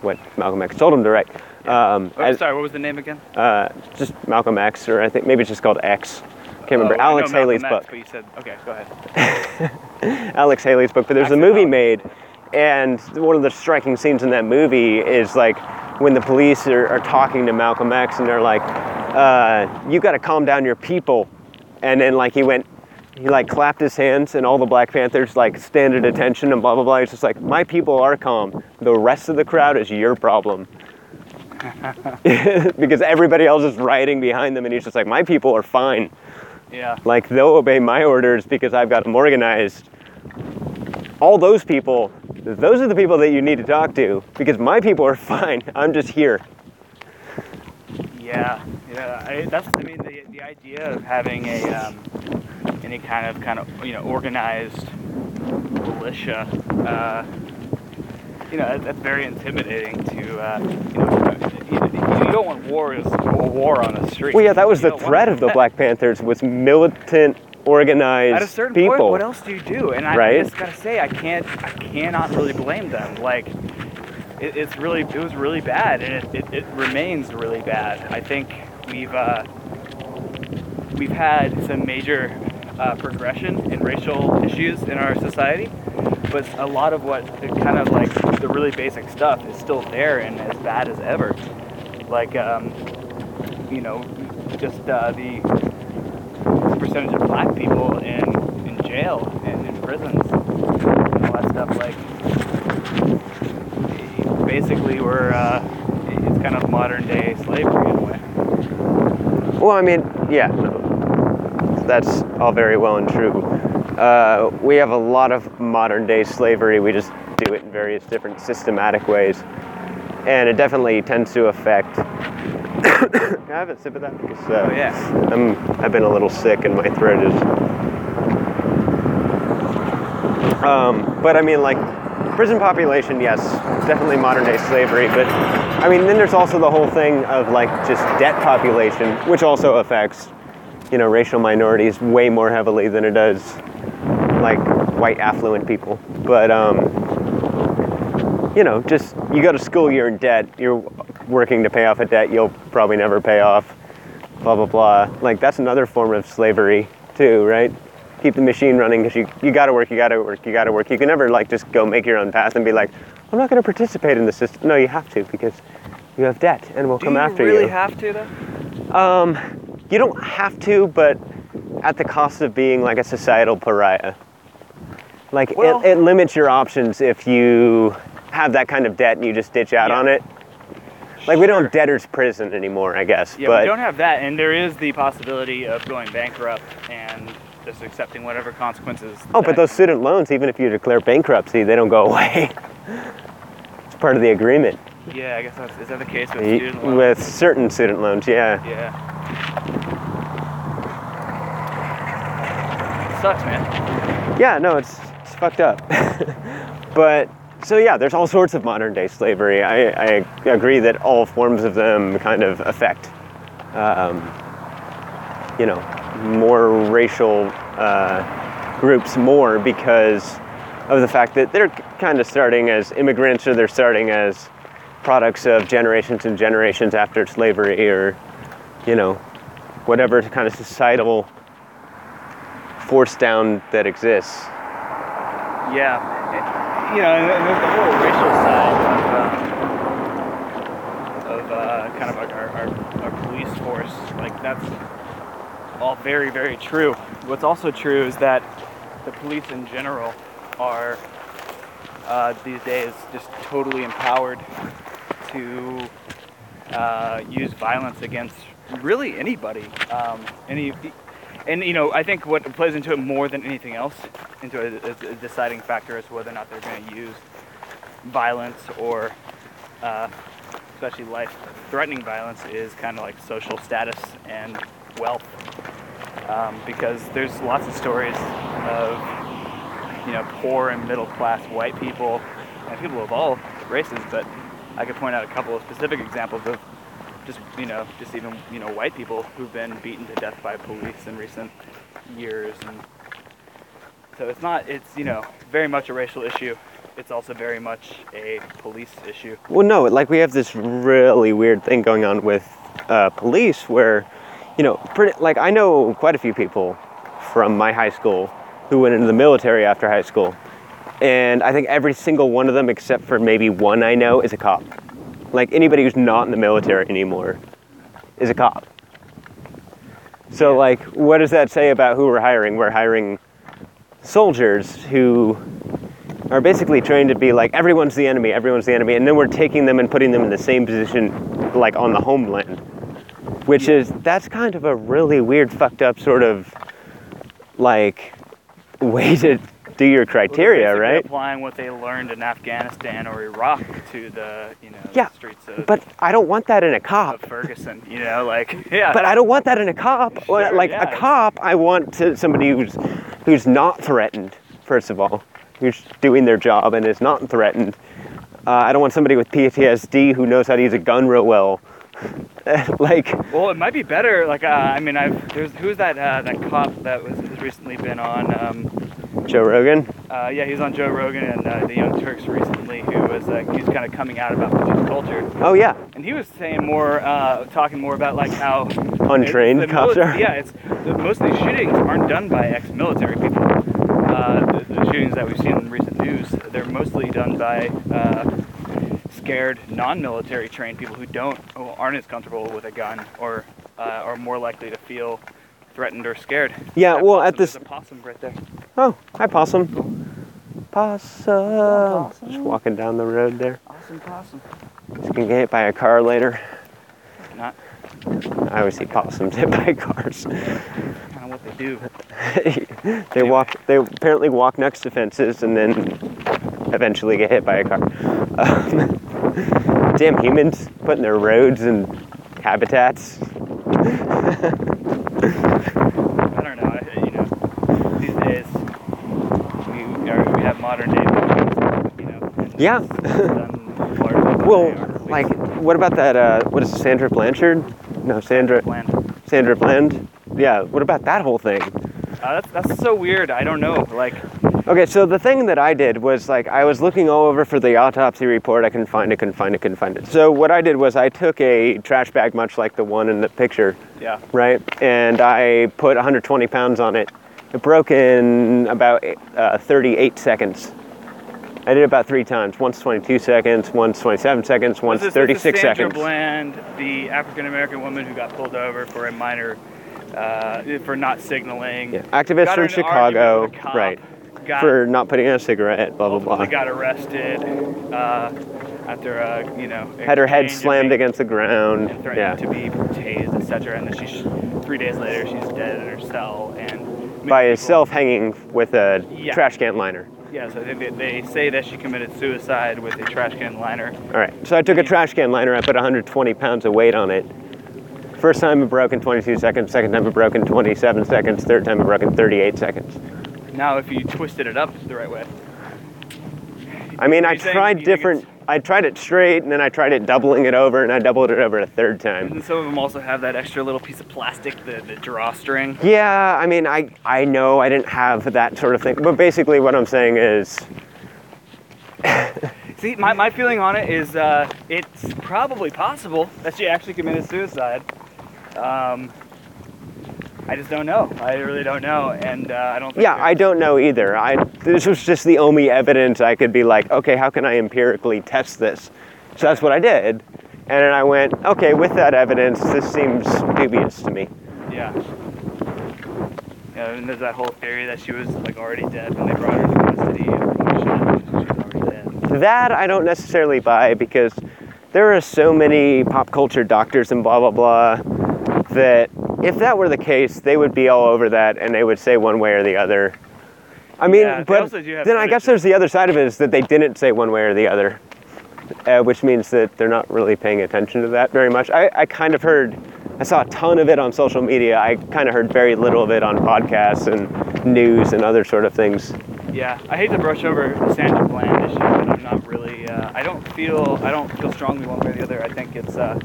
A: what Malcolm X told him to write. Um,
B: Oh,
A: as-
B: sorry, what was the name again?
A: uh, just Malcolm X, or I think maybe it's just called X. Can't remember.
B: Oh, I
A: Alex Haley's
B: X,
A: book.
B: But you said, okay, go ahead.
A: Alex Haley's book, but there's a movie made, and one of the striking scenes in that movie is like when the police are, are talking to Malcolm X and they're like, uh, "You got to calm down your people," and then like he went, he like clapped his hands, and all the Black Panthers like stand at attention and blah blah blah. He's just like, "My people are calm. The rest of the crowd is your problem." because everybody else is rioting behind them, and he's just like, "My people are fine."
B: Yeah.
A: Like they'll obey my orders because I've got them organized. All those people, those are the people that you need to talk to because my people are fine. I'm just here.
B: Yeah. Yeah. I, that's, I mean, the, the idea of having a, um, any kind of, kind of, you know, organized militia, uh, you know, that, that's very intimidating to, uh, you know, you, you don't want war, is a war on the street.
A: Well, yeah, that was
B: You
A: the threat of the. Black Panthers was militant, organized
B: At a certain
A: people.
B: point, what else do you do? And I,
A: Right?
B: Just gotta say, I can't, I cannot really blame them. Like, it, it's really, it was really bad, and it, it, it remains really bad. I think we've, uh, we've had some major uh, progression in racial issues in our society, but a lot of what, kind of like the really basic stuff is still there and as bad as ever. Like, um, you know, just uh, the percentage of black people in, in jail and in prisons and all that stuff. Like, basically, we're uh, it's kind of modern day slavery in a way.
A: Well, I mean, yeah, that's all very well and true. Uh, we have a lot of modern day slavery. We just do it in various different systematic ways. And it definitely tends to affect. Can I have a sip of that? Because, uh,
B: Oh, yeah.
A: I'm, I've been a little sick and my throat is. Um, but I mean, like, prison population, yes, definitely modern day slavery. But I mean, then there's also the whole thing of like just debt population, which also affects, you know, racial minorities way more heavily than it does like white affluent people. But um, you know, just you go to school, you're in debt, you're working to pay off a debt you'll probably never pay off, blah, blah, blah. Like, that's another form of slavery, too, right? Keep the machine running because you, you gotta work, you gotta work, you gotta work. You can never, like, just go make your own path and be like, I'm not gonna participate in the system. No, you have to because You have debt, and we'll
B: Do
A: come after
B: really
A: you.
B: Do you really have to though?
A: um, you don't have to, but at the cost of being like a societal pariah. Like
B: Well-
A: it, it limits your options if you have that kind of debt and you just ditch out
B: Yeah.
A: on it. Like we don't have debtor's prison anymore, I guess.
B: Yeah,
A: but
B: we don't have that, and there is the possibility of going bankrupt and just accepting whatever consequences.
A: oh, but those student loans, even if you declare bankruptcy, they don't go away. it's part of the agreement.
B: Yeah, I guess that's is that the case with student loans?
A: With certain student loans, yeah.
B: Yeah. Sucks, man.
A: Yeah, no, it's, it's fucked up. but so yeah, there's all sorts of modern day slavery. I, I agree that all forms of them kind of affect, um, you know, more racial uh, groups more because of the fact that they're kind of starting as immigrants or they're starting as products of generations and generations after slavery or, you know, whatever kind of societal force down that exists.
B: Yeah. You know, and the whole racial side of, uh, of uh, kind of our, our, our police force. Like, that's all very, very true. What's also true is that the police in general are uh, these days just totally empowered to uh, use violence against really anybody. Um, any, and you know, I think what plays into it more than anything else, into a, a- deciding factor as to whether or not they're going to use violence or, uh, especially life-threatening violence, is kind of like social status and wealth. Um, because there's lots of stories of you know poor and middle-class white people and people of all races, but I could point out a couple of specific examples of just you know just even you know white people who've been beaten to death by police in recent years and so it's not it's you know very much a racial issue it's also very much a police issue
A: Well, no, like we have this really weird thing going on with uh, police where, you know, pretty, like I know quite a few people from my high school who went into the military after high school. And I think every single one of them, except for maybe one I know, is a cop. Like anybody who's not in the military anymore is a cop. So, like, what does that say about who we're hiring? We're hiring soldiers who are basically trained to be like everyone's the enemy, everyone's the enemy, and then we're taking them and putting them in the same position like on the homeland, which is that's kind of a really weird, fucked up sort of like way to do your criteria, right?
B: applying what they learned in Afghanistan or Iraq to the you know
A: Yeah,
B: streets of,
A: But I don't want that in a cop.
B: Ferguson you know like yeah
A: But I don't want that in a cop.
B: Sure,
A: like
B: yeah,
A: a cop, I want to, somebody who's who's not threatened. First of all, who's doing their job and is not threatened. Uh, I don't want somebody with PTSD who knows how to use a gun real well. like,
B: Well, it might be better. Like, uh, I mean, I've there's who's that uh, that cop that was has recently been on. Um,
A: Joe Rogan.
B: uh, yeah, he was on Joe Rogan and uh, the Young Turks recently, who was uh, he was kind of coming out about police culture,
A: Oh yeah,
B: and he was saying more, uh, talking more about like how
A: untrained
B: the
A: cops
B: mili-
A: are.
B: Yeah, it's the, most of these shootings aren't done by ex-military people. Uh, the, the shootings that we've seen in recent news, they're mostly done by uh, scared, non-military trained people who don't, who aren't as comfortable with a gun, or uh, are more likely to feel threatened or scared.
A: Yeah,
B: That
A: well,
B: possum,
A: at this-
B: there's a possum right there.
A: Oh, hi possum. Possum. Just walking down the road there.
B: Awesome possum.
A: Just gonna get hit by a car later.
B: Not
A: I always see possums hit by cars.
B: kind of what they do.
A: they walk. They apparently walk next to fences and then eventually get hit by a car. Um, damn humans putting their roads and habitats.
B: I don't know. I, you know, these days we are, we have modern day you know.
A: Yeah.
B: it's done largely by
A: Well, like, what about that? Uh, what is it, Sandra Blanchard? No, Sandra.
B: Land.
A: Sandra Bland. Yeah. What about that whole thing?
B: Uh, that's that's so weird. I don't know. Like,
A: Okay, so the thing that I did was like I was looking all over for the autopsy report. I couldn't find it, couldn't find it, couldn't find it. So what I did was I took a trash bag, much like the one in the picture,
B: yeah.
A: right? And I put 120 pounds on it. It broke in about uh, 38 seconds. I did it about three times. Once 22 seconds, once 27 seconds, once
B: This is-
A: 36
B: this is Sandra
A: seconds.
B: Bland, the African American woman who got pulled over for a minor, uh, for not signaling.
A: Yeah. Activist
B: Got
A: from Chicago,
B: argument with a cop,
A: right?
B: Got,
A: For not putting in a cigarette, blah blah blah.
B: got arrested uh, after, uh, you know,
A: Had her head slammed
B: being-
A: against the ground.
B: and
A: Yeah.
B: to be tased, etc. And then she's three days later, she's dead in her cell and
A: By herself hanging with a
B: Yeah.
A: trash can liner.
B: Yeah, so they, they say that she committed suicide with a trash can liner.
A: All right. So I took a trash can liner. I put 120 pounds of weight on it. First time it broke in 22 seconds. Second time it broke in 27 seconds. Third time it broke in 38 seconds.
B: Now, if you twisted it up the right way,
A: I mean,
B: Are
A: I tried different. I tried it straight, and then I tried it doubling it over, and I doubled it over a third time.
B: and some of them also have that extra little piece of plastic, the, the drawstring.
A: Yeah, I mean, I I know I didn't have that sort of thing, but basically what I'm saying is,
B: See, my, my feeling on it is uh, it's probably possible that she actually committed suicide. Um, I just don't know. I really don't know, and uh, I don't. Think
A: yeah, I don't know either. I this was just the only evidence I could be like, okay, how can I empirically test this? So that's what I did, and then I went, okay, with that evidence, this seems dubious to me.
B: Yeah. Yeah, and there's that whole theory that she was like already dead when they brought her to custody. And she was already dead.
A: That I don't necessarily buy because there are so many pop culture doctors and blah blah blah that if that were the case, they would be all over that and they would say one way or the other. I mean,
B: Yeah,
A: but then I guess there's the other side of it is that they didn't say one way or the other, uh, which means that they're not really paying attention to that very much. I, I kind of heard, I saw a ton of it on social media. I kind of heard very little of it on podcasts and news and other sort of things.
B: Yeah, I hate to brush over the Sandra Bland issue, but I'm not really. Uh, I don't feel. I don't feel strongly one way or the other. I think it's. Uh,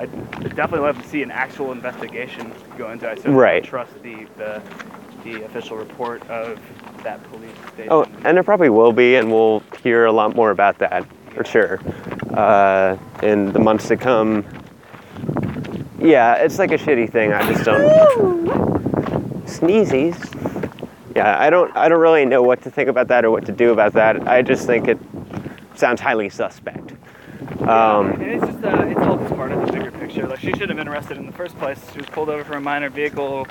B: I definitely love to see an actual investigation go into. it. I certainly
A: Right.
B: trust the, the the official report of that police station.
A: Oh, and there probably will be, and we'll hear a lot more about that for sure uh, in the months to come. Yeah, it's like a shitty thing. I just don't sneezies. Yeah, I don't. I don't really know what to think about that or what to do about that. I just think it sounds highly suspect. Um,
B: and it's just uh, it's all just part of the bigger picture. Like she should have been arrested in the first place. She was pulled over for a minor vehicle,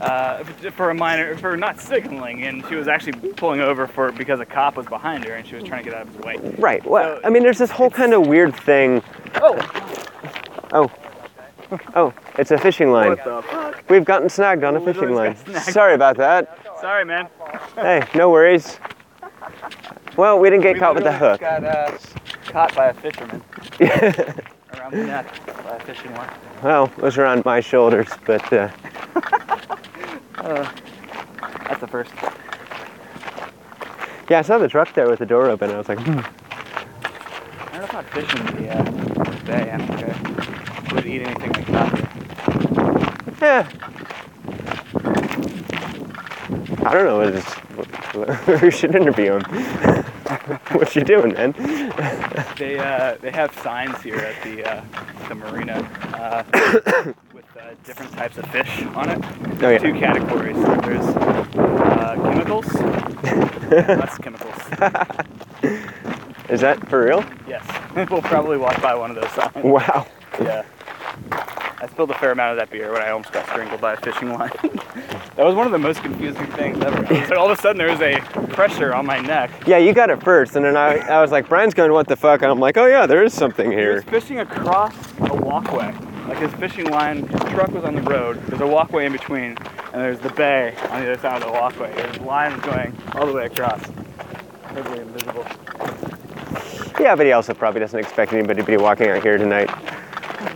B: uh, for a minor for not signaling, and she was actually pulling over for because a cop was behind her and she was trying to get out of his way.
A: right. Well,
B: So
A: I mean, there's this whole kind of weird thing.
B: Oh,
A: Oh, oh, it's a fishing line.
B: what the fuck?
A: We've gotten snagged on a fishing line. Sorry about that.
B: Sorry, man.
A: Hey, no worries. Well, we didn't get
B: We
A: caught with the hook.
B: Got uh, caught by a fisherman around the neck by a fishing line.
A: well, it was around my shoulders, but uh,
B: That's the first.
A: yeah, I saw the truck there with the door open. I was like, hmm.
B: I don't know if I'm fishing the, uh, the bay. I don't care. Would eat anything like that.
A: yeah. I don't know. It's, we should interview him. what you doing, man?
B: They uh, they have signs here at the uh, the marina uh, with uh, different types of fish on it.
A: Oh, yeah.
B: Two categories. There's uh, chemicals, less chemicals.
A: Is that for real?
B: Yes, we'll probably walk by one of those signs.
A: Wow.
B: Yeah. I spilled a fair amount of that beer when I almost got strangled by a fishing line. that was one of the most confusing things ever. Like all of a sudden there was a pressure on my neck.
A: Yeah, you got it first, and then I, I was like, Brian's going, what the fuck? And I'm like, oh yeah, there is something here."
B: He was fishing across a walkway. Like his fishing line, his truck was on the road. There's a walkway in between, and there's the bay on the other side of the walkway. His line was going all the way across. Totally invisible.
A: Yeah, but he also probably doesn't expect anybody to be walking out here tonight.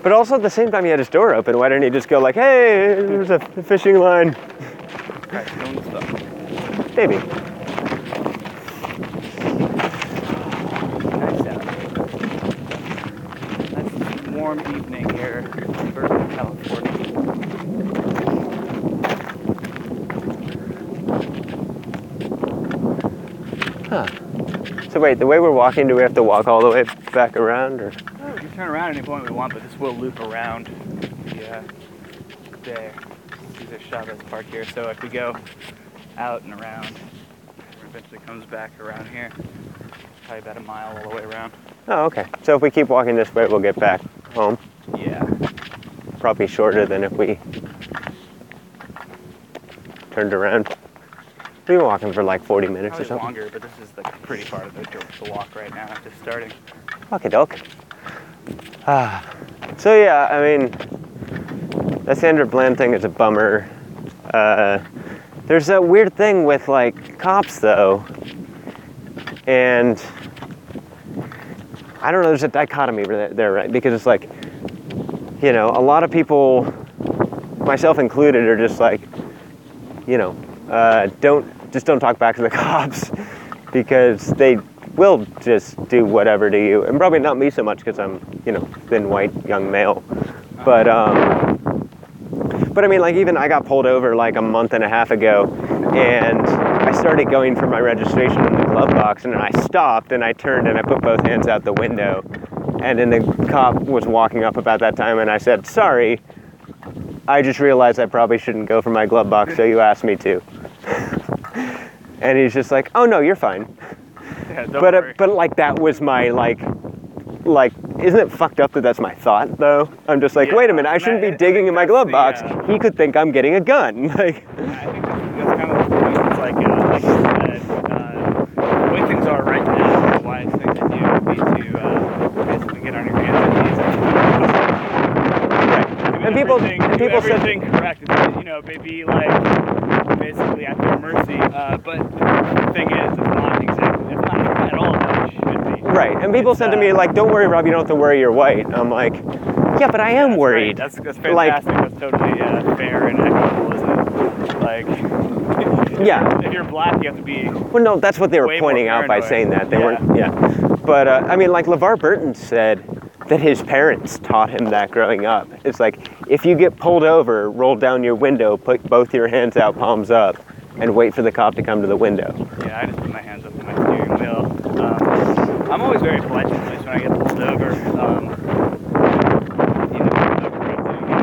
A: But also at the same time, he had his door open. Why didn't he just go like, "Hey, there's a fishing line"?
B: Alright, doing the stuff.
A: Maybe.
B: Nice warm evening here in Berkeley, California.
A: So wait, the way we're walking, do we have to walk all the way back around, or?
B: Oh, we can turn around at any point we want, but this will loop around the uh. These are Chavez Park here, so if we go out and around, it eventually comes back around here. probably about a mile all the way around.
A: Oh, okay. So if we keep walking this way, we'll get back home.
B: Yeah.
A: Probably shorter than if we turned around. We've been walking for like 40 minutes or
B: Probably
A: something.
B: longer, but this is the pretty part of the, the walk right now. Just starting.
A: Okay, it, Ah. So yeah, I mean, the Sandra Bland thing is a bummer. Uh, there's a weird thing with like cops though, and I don't know. There's a dichotomy there, there, right? Because it's like, you know, a lot of people, myself included, are just like, you know, uh, don't just don't talk back to the cops because they will just do whatever to you, and probably not me so much because I'm, you know, thin white young male, but um, but I mean, like even I got pulled over like a month and a half ago, and I started going for my registration in the glove box, and then I stopped and I turned and I put both hands out the window, and then the cop was walking up about that time, and I said, "Sorry, I just realized I probably shouldn't go for my glove box, so you asked me to." And he's just like, "Oh no, you're fine."
B: Yeah, don't
A: but uh, but like that was my like like isn't it fucked up that that's my thought though i'm just like
B: Yeah,
A: wait a minute i shouldn't be digging in my glove
B: the,
A: box
B: uh,
A: he could think i'm getting a gun like
B: I think that's, that's kind of the point. It's like, uh, like you said, uh, the way things are right now, the wise thing to do would be to uh, basically get on your hands and knees
A: and people
B: everything, do
A: people said
B: correct. It's, you know, maybe like basically at their mercy. Uh, but the thing is, it's not exactly, it's not at all how it should be.
A: right and people
B: It's,
A: said to
B: uh,
A: me like don't worry Robb you don't have to worry you're white i'm like yeah but i am
B: That's
A: worried
B: great. That's, that's
A: Like-
B: fantastic. that's totally uh, fair and equitable, isn't it? Like,
A: yeah
B: if you're black, you have to be.
A: Well, no, that's what they were pointing out by saying that. They
B: Yeah.
A: weren't, yeah. But uh, I mean, like LeVar Burton said that his parents taught him that growing up. It's like if you get pulled over, roll down your window, put both your hands out, palms up, and wait for the cop to come to the window.
B: Yeah, I just put my hands up on my steering wheel. Um, I'm always very polite to police when I get pulled over. Um, you know, I'm not afraid to, you know,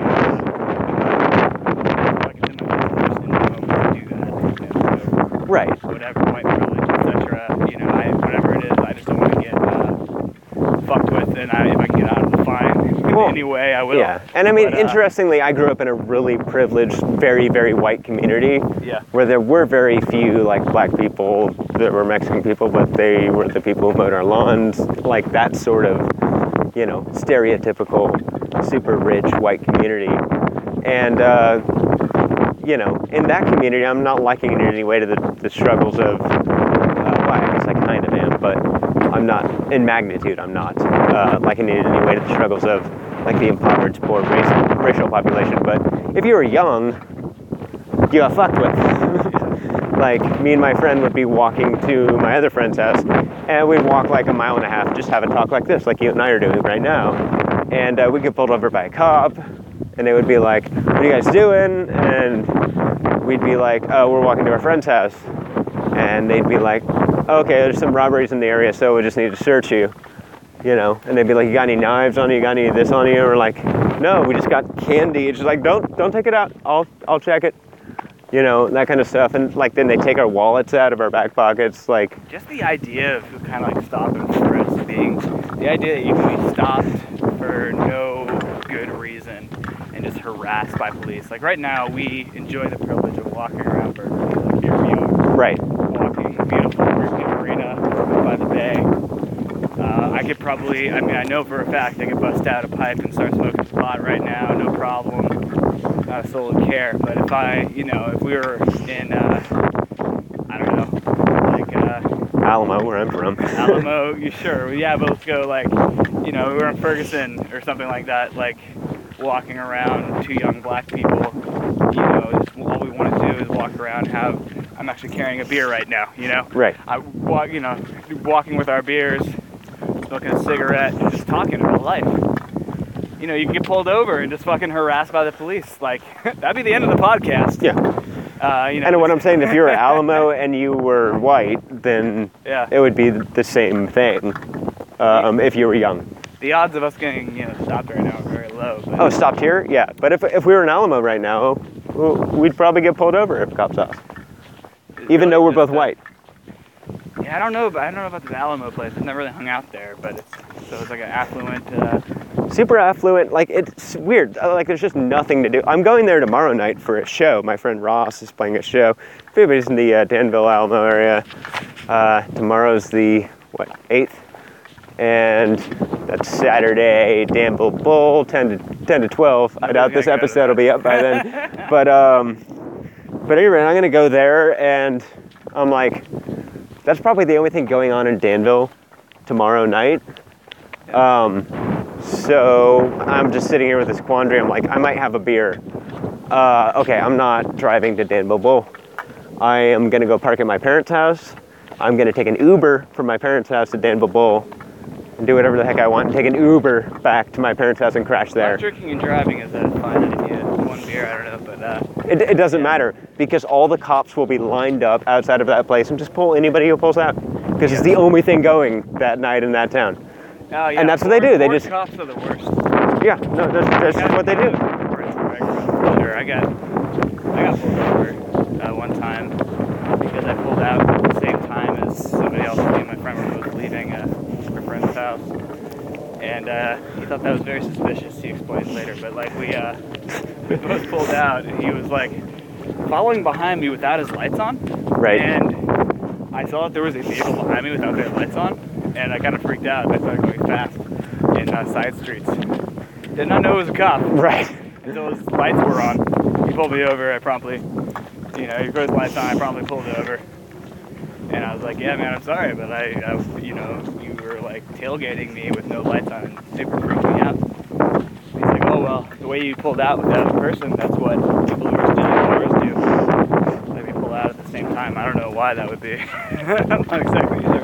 B: like it's in my best interest in the moment to do that. You know, so
A: Right.
B: whatever, white privilege, etc. You know, I, whatever it is, I just don't want to get uh, fucked with, and I, if I can get out of the fine in any way, I will.
A: Yeah. And I mean,
B: But, uh,
A: interestingly, I grew up in a really privileged, very, very white community
B: Yeah.
A: where there were very few like black people, there were Mexican people, but they were the people who mowed our lawns, like that sort of, you know, stereotypical, super rich white community. And, uh, you know, in that community, I'm not liking it in any way to the, the struggles of, uh, well, I guess I kind of am, but I'm not, in magnitude, I'm not uh, liking it in any way to the struggles of, like, the impoverished, poor racial, racial population. But if you were young, you got fucked with. like, me and my friend would be walking to my other friend's house, and we'd walk like a mile and a half, just have a talk like this, like you and I are doing right now. And uh, we'd get pulled over by a cop, and they would be like, What are you guys doing? And we'd be like, Oh, we're walking to our friend's house. And they'd be like, Okay, there's some robberies in the area, so we just need to search you. You know, and they'd be like, "You got any knives on you? You got any of this on you?" Or like, "No, we just got candy." It's just like, "Don't, don't take it out. I'll, I'll check it." You know, that kind of stuff. And like, then they take our wallets out of our back pockets. Like,
B: just the idea of who kind of like stop and frisk being the idea that you can be stopped for no good reason and just harassed by police. Like right now, we enjoy the privilege of walking around Berkeley. Like here we are,
A: right,
B: walking beautiful Berkeley Marina by the bay. I could probably, I mean, I know for a fact I could bust out a pipe and start smoking pot right now, no problem. Not a soul would care. But if I, you know, if we were in, uh, I don't know, like, uh,
A: Alamo, where I'm from.
B: Alamo, you sure? Yeah, but let's go like, you know, we were in Ferguson or something like that, like walking around two young black people. You know, just all we want to do is walk around, have. I'm actually carrying a beer right now. You know,
A: Right.
B: I walk, you know, walking with our beers, smoking a cigarette, and just talking about life. You know, you can get pulled over and just fucking harassed by the police. Like that'd be the end of the podcast.
A: Yeah.
B: Uh, you know.
A: And what I'm saying, if you were Alamo and you were white, then
B: Yeah.
A: it would be the same thing. Um, if you were young.
B: the odds of us getting you know stopped right now are very low. But
A: Oh, stopped here? Yeah. But if, if we were in Alamo right now, we'd probably get pulled over if cops
B: it's
A: Even
B: really
A: though we're both white.
B: Yeah, I don't know. But I don't know about the Alamo place. I've never really hung out there, but it's so it's like an affluent. Uh,
A: super affluent. Like it's weird. Uh, Like there's just nothing to do. I'm going there tomorrow night for a show. My friend Ross is playing a show. If anybody's in the uh, Danville, Alamo area, uh, tomorrow's the what eighth, and that's Saturday. Danville Bowl, 10 to 10 to 12. I doubt this
B: gonna go to
A: episode will be up by then. but um, but anyway, I'm gonna go there, and I'm like, that's probably the only thing going on in Danville tomorrow night. Um, so I'm just sitting here with this quandary. I'm like, I might have a beer. Uh, okay, I'm not driving to Danville Bowl. I am gonna go park at my parents' house. I'm gonna take an Uber from my parents' house to Danville Bowl and do whatever the heck I want and take an Uber back to my parents' house and crash there.
B: Not drinking and driving is a fine idea. One beer, I don't know, but uh,
A: It, it doesn't matter because all the cops will be lined up outside of that place and just pull anybody who pulls out because it's the only thing going that night in that town.
B: oh, yeah,
A: And that's what they do, they just-
B: cops are the worst.
A: Yeah, no, that's, that's just what they do.
B: I got I got pulled over uh, one time because I pulled out at the same time as somebody else, me and my friend was leaving uh, her friend's house, and uh, he thought that was very suspicious. He explained later, but like we uh, we both pulled out, and he was like following behind me without his lights on,
A: Right.
B: and I saw that there was a vehicle behind me without their lights on, and I kind of freaked out. I started going fast in uh, side streets. Did not know it was a cop
A: Right.
B: until his lights were on. He pulled me over. I promptly, you know, he put his lights on. I promptly pulled over. And I was like, yeah, man, I'm sorry, but I, I you know, you were like tailgating me with no lights on. Super freaked me out. He's like, oh, well, the way you pulled out without a person, that's what people who are stealing cars do. Let me pull out at the same time. I don't know why that would be. I'm not exactly sure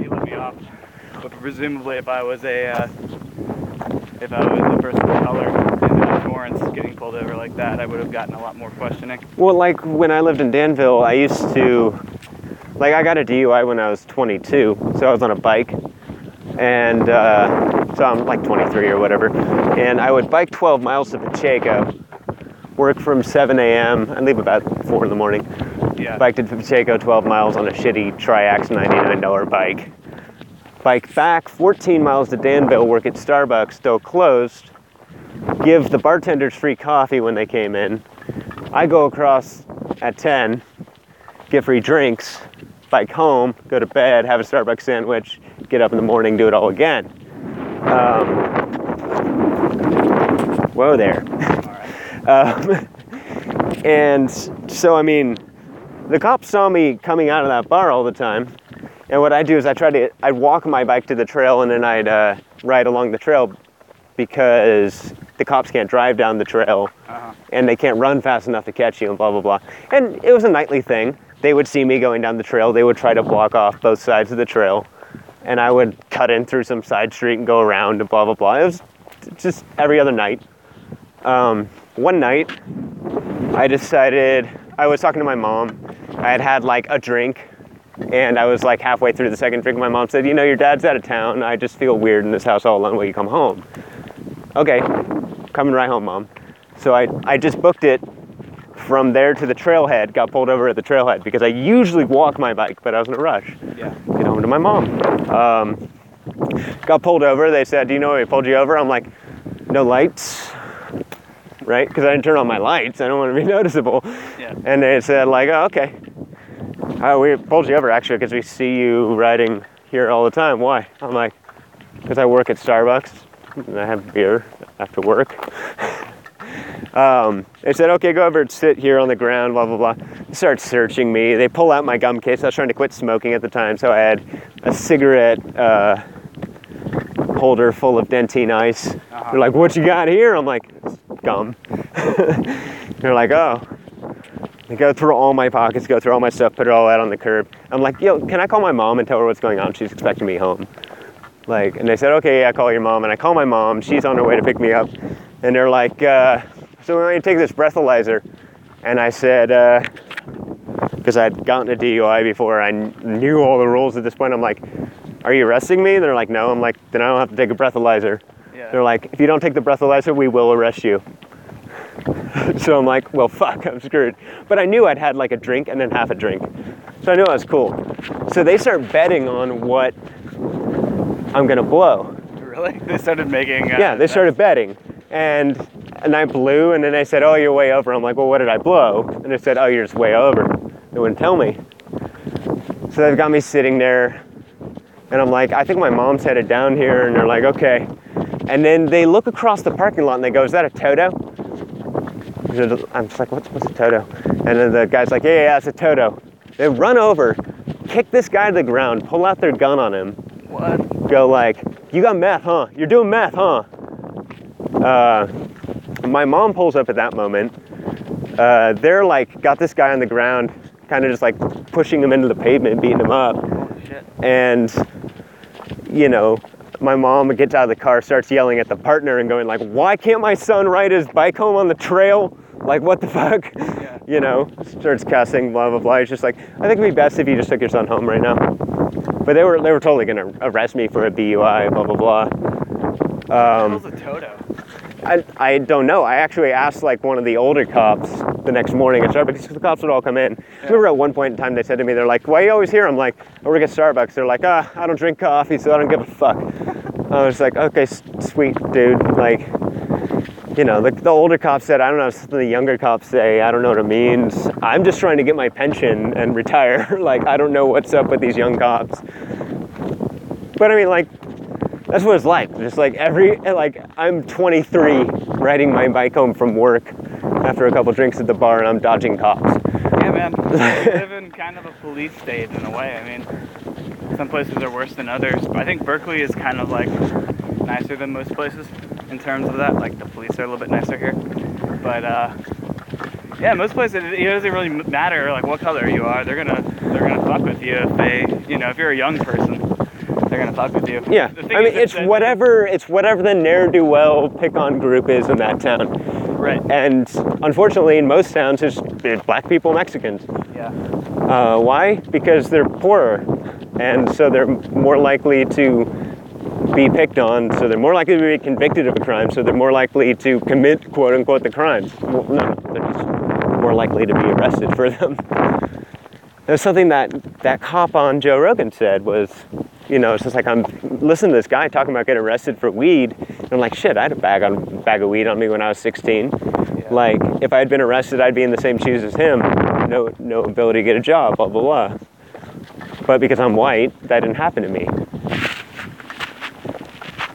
B: he let me off. But presumably, if I was a uh, if I was a person of color in uh, Torrance getting pulled over like that, I would have gotten a lot more questioning.
A: Well, like when I lived in Danville, I used to, like, I got a DUI when I was 22, so I was on a bike, and uh, so I'm like 23 or whatever, and I would bike 12 miles to Pacheco, work from 7 a.m. and leave about 4 in the morning.
B: Yeah.
A: Bike to Pacheco 12 miles on a shitty Triax $99 bike. Bike back 14 miles to Danville, work at Starbucks, still closed. Give the bartenders free coffee when they came in. I go across at 10, get free drinks, bike home, go to bed, have a Starbucks sandwich, get up in the morning, do it all again. Um, whoa there. Um, and so, I mean, the cops saw me coming out of that bar all the time. And what I do is I try to, I'd walk my bike to the trail and then I'd uh, ride along the trail because the cops can't drive down the trail
B: Uh-huh.
A: and they can't run fast enough to catch you and blah, blah, blah. And it was a nightly thing. They would see me going down the trail, they would try to block off both sides of the trail. And I would cut in through some side street and go around and blah, blah, blah. It was just every other night. Um, one night, I decided, I was talking to my mom. I had had like a drink and I was like halfway through the second drink. My mom said, You know, your dad's out of town. I just feel weird in this house all alone. Will you come home? Okay, coming right home, mom. So I, I just booked it from there to the trailhead, got pulled over at the trailhead because I usually walk my bike, but I was in a rush.
B: Yeah.
A: Get home to my mom. Um, got pulled over. They said, Do you know why we pulled you over? I'm like, No lights. Right? Because I didn't turn on my lights. I don't want to be noticeable.
B: Yeah.
A: And they said, like, oh, okay. Uh, we pulled you over actually because we see you riding here all the time. Why? I'm like, because I work at Starbucks and I have beer after work. um, they said, okay, go over and sit here on the ground, blah, blah, blah. They start searching me. They pull out my gum case. I was trying to quit smoking at the time, so I had a cigarette uh, holder full of Dentyne ice.
B: Uh-huh.
A: They're like, what you got here? I'm like, gum. They're like, oh. They go through all my pockets, go through all my stuff, put it all out on the curb. I'm like, yo, can I call my mom and tell her what's going on? She's expecting me home. Like, and they said, okay, yeah, call your mom. And I call my mom. She's on her way to pick me up. And they're like, uh, so we want you to take this breathalyzer. And I said, because I'd gotten a DUI before, I knew all the rules at this point. I'm like, are you arresting me? They're like, no. I'm like, then I don't have to take a breathalyzer.
B: Yeah.
A: They're like, if you don't take the breathalyzer, we will arrest you. so I'm like, well, fuck, I'm screwed. But I knew I'd had like a drink and then half a drink. So I knew I was cool. So they start betting on what I'm gonna blow.
B: Really? They started making. Uh,
A: Yeah, they started betting. And and I blew and then they said, Oh, you're way over. I'm like, Well, what did I blow? And they said, Oh, you're just way over. They wouldn't tell me. So they've got me sitting there and I'm like, I think my mom's headed down here and they're like, okay. And then they look across the parking lot and they go, Is that a Toto? I'm just like, what's, what's a Toto? And then the guy's like, yeah, yeah, yeah, it's a Toto. They run over, kick this guy to the ground, pull out their gun on him,
B: What?
A: go like, you got meth, huh? You're doing meth, huh? Uh, my mom pulls up at that moment. Uh, they're like, got this guy on the ground, kind of just like pushing him into the pavement, beating him up.
B: Shit.
A: And, you know, my mom gets out of the car, starts yelling at the partner and going like, why can't my son ride his bike home on the trail? Like, what the fuck?
B: Yeah.
A: You know, starts cussing, blah, blah, blah. It's just like, I think it'd be best if you just took your son home right now. But they were, they were totally gonna arrest me for a DUI, blah, blah, blah. Um,
B: a Toto?
A: I, I don't know. I actually asked like one of the older cops the next morning at Starbucks because the cops would all come in. I remember at one point in time they said to me, they're like, why are you always here? I'm like, I work at Starbucks. They're like, ah, I don't drink coffee, so I don't give a fuck. I was like, okay, s- sweet dude. Like, you know, the, the older cops said, I don't know something the younger cops say. I don't know what it means. I'm just trying to get my pension and retire. like, I don't know what's up with these young cops. But I mean, like, that's what it's like. Just like every, like, I'm 23 riding my bike home from work after a couple drinks at the bar and I'm dodging cops.
B: Yeah, man. We live in kind of a police state in a way. I mean, some places are worse than others. But I think Berkeley is kind of like nicer than most places in terms of that. Like the police are a little bit nicer here. But uh, yeah, most places it doesn't really matter like what color you are. They're gonna they're gonna fuck with you if they you know if you're a young person. They're gonna fuck with you.
A: Yeah, I mean, it's
B: that-
A: whatever, it's whatever the ne'er-do-well pick-on group is in that town.
B: Right.
A: And unfortunately, in most towns, it's it's black people, Mexicans.
B: Yeah.
A: Uh, why? Because they're poorer, and so they're more likely to be picked on. So they're more likely to be convicted of a crime. So they're more likely to commit "quote unquote" the crimes. Well, no, they're just more likely to be arrested for them. There's something that that cop on Joe Rogan said was, you know, it's just like I'm listening to this guy talking about getting arrested for weed, and I'm like, shit, I had a bag on bag of weed on me when I was 16. Like, if I had been arrested, I'd be in the same shoes as him. No, no ability to get a job, blah blah blah. But because I'm white, that didn't happen to me.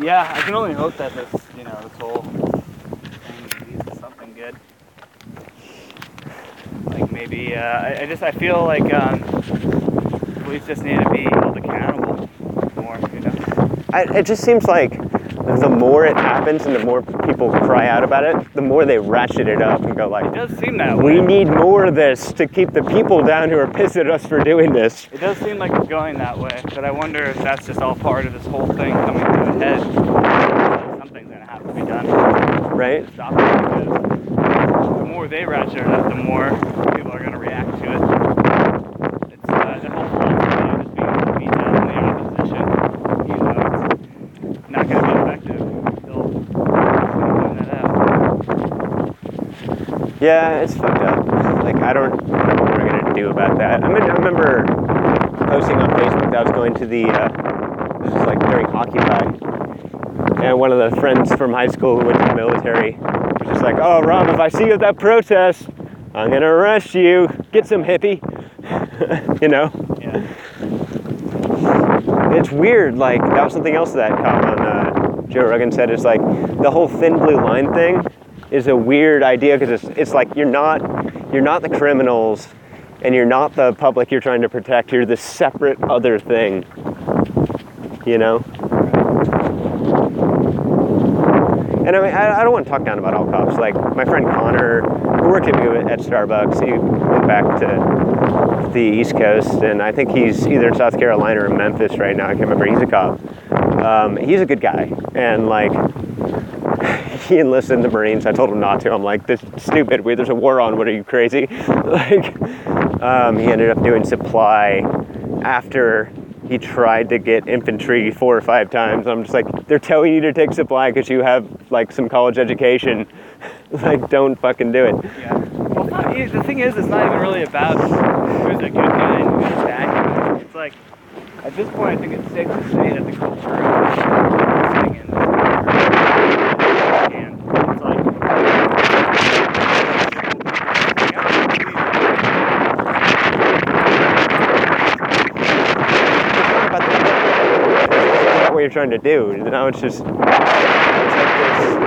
B: Yeah, I can only hope that this, you know, this whole thing leads to something good. Like maybe, uh, I, I just, I feel like um, police just need to be held accountable more, you know?
A: I, it just seems like the more it happens and the more people cry out about it, the more they ratchet it up and go like,
B: It does seem that
A: we
B: way.
A: need more of this to keep the people down who are pissed at us for doing this.
B: It does seem like it's going that way, but I wonder if that's just all part of this whole thing coming to a head. Something's gonna have to be done
A: Right?
B: to stop it because the more they ratchet it up, the more people are gonna react to it. It's uh, the whole philosophy of just being beat down in the opposition. You know, it's not gonna be effective until you find that out.
A: Yeah, it's fucked up. Like I don't know what we're gonna do about that. I mean, I remember posting on Facebook that I was going to the uh, this was like during Occupy, and one of the friends from high school who went to the military was just like, "Oh, Robb, if I see you at that protest, I'm gonna arrest you. Get some hippie." you know,
B: Yeah.
A: it's weird. Like that was something else that cop on uh, Joe Rogan said. Is like the whole thin blue line thing is a weird idea because it's it's like you're not you're not the criminals and you're not the public you're trying to protect. You're this separate other thing. You know. And I mean, I, I don't want to talk down about all cops. Like my friend Connor, who worked at me at Starbucks, he went back to the East Coast, and I think he's either in South Carolina or Memphis right now. I can't remember. He's a cop. Um, he's a good guy, and like he enlisted in the Marines. I told him not to. I'm like, this is stupid. We, there's a war on. What are you crazy? like, um, he ended up doing supply after he tried to get infantry four or five times. I'm just like, they're telling you to take supply because you have like some college education. like, don't fucking do it.
B: Yeah. Well, not, the thing is, it's not even really about who's a good guy and who's bad guy. It's like, at this point, I think it's safe to say that the culture is sitting in the and it's like.
A: It's not about that. It's not what you're trying to do. Now it's just. It's like this.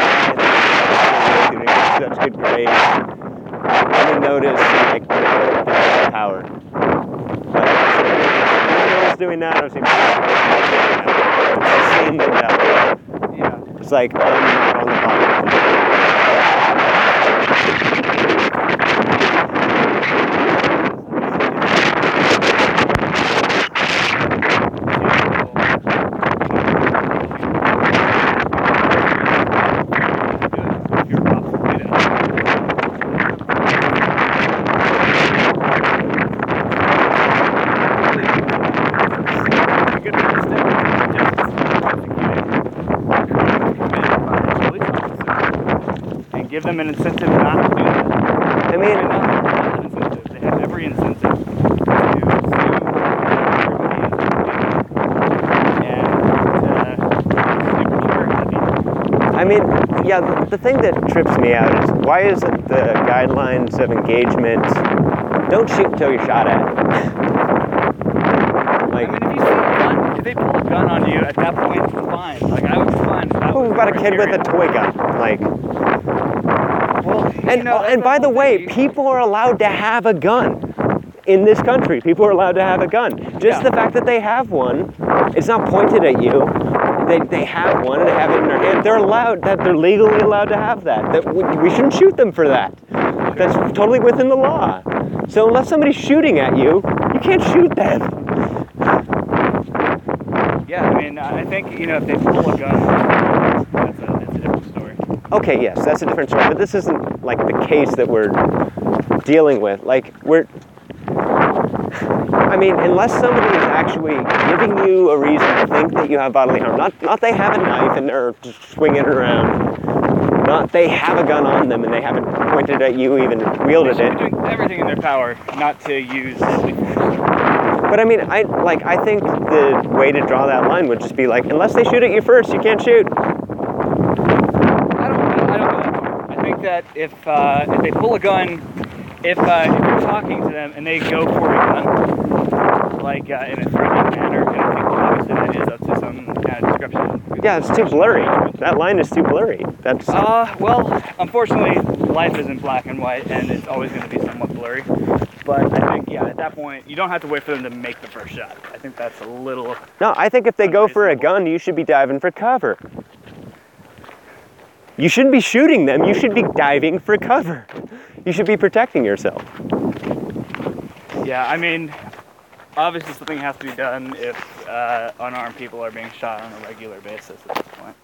A: options about such good grades. Only notice like power. But no one's doing that. I've seen it's the same mentality.
B: Yeah.
A: It's like I'm not on the bottom.
B: And give them an incentive not to do that.
A: I mean,
B: not an incentive. They have every incentive to sue and uh,
A: I mean, yeah. The, the thing that trips me out is why isn't the guidelines of engagement don't shoot until you're shot at? like, I
B: mean, if you see a gun, if they pull a gun on you at that point, it's fine. Like I would be fine. if that was
A: we've got a kid with a toy gun. Like,
B: Well, you
A: and
B: know,
A: oh, and by the way, people are allowed to have a gun. In this country, people are allowed to have a gun. Just
B: Yeah.
A: the fact that they have one, it's not pointed at you. They, they have one and they have it in their hand. They're allowed that they're legally allowed to have that. That we, we shouldn't shoot them for that. That's totally within the law. So unless somebody's shooting at you, you can't shoot them.
B: Yeah, I mean, I think you know if they pull a gun, that's a, that's a different story.
A: Okay, yes, that's a different story. But this isn't like the case that we're dealing with. Like we're I mean, unless somebody is actually giving you a reason to think that you have bodily harm, not not they have a knife and they're just swinging it around, not they have a gun on them and they haven't pointed at you, even wielded it.
B: doing everything in their power not to use.
A: But I mean, I like I think the way to draw that line would just be like, unless they shoot at you first, you can't shoot.
B: I don't. I don't go that far. I think that if uh, if they pull a gun, if uh, if you're talking to them and they go for a gun, like uh, in a threatening manner, and I think obviously that is up to some kind of description.
A: Yeah, it's too blurry. That line is too blurry. That's
B: Uh, well, unfortunately, life isn't black and white, and it's always going to be somewhat blurry. But I think, yeah, at that point, you don't have to wait for them to make the first shot. I think that's a little.
A: No, I think if they go for a gun, you should be diving for cover. You shouldn't be shooting them, you should be diving for cover. You should be protecting yourself.
B: Yeah, I mean, obviously something has to be done if uh, unarmed people are being shot on a regular basis at this point.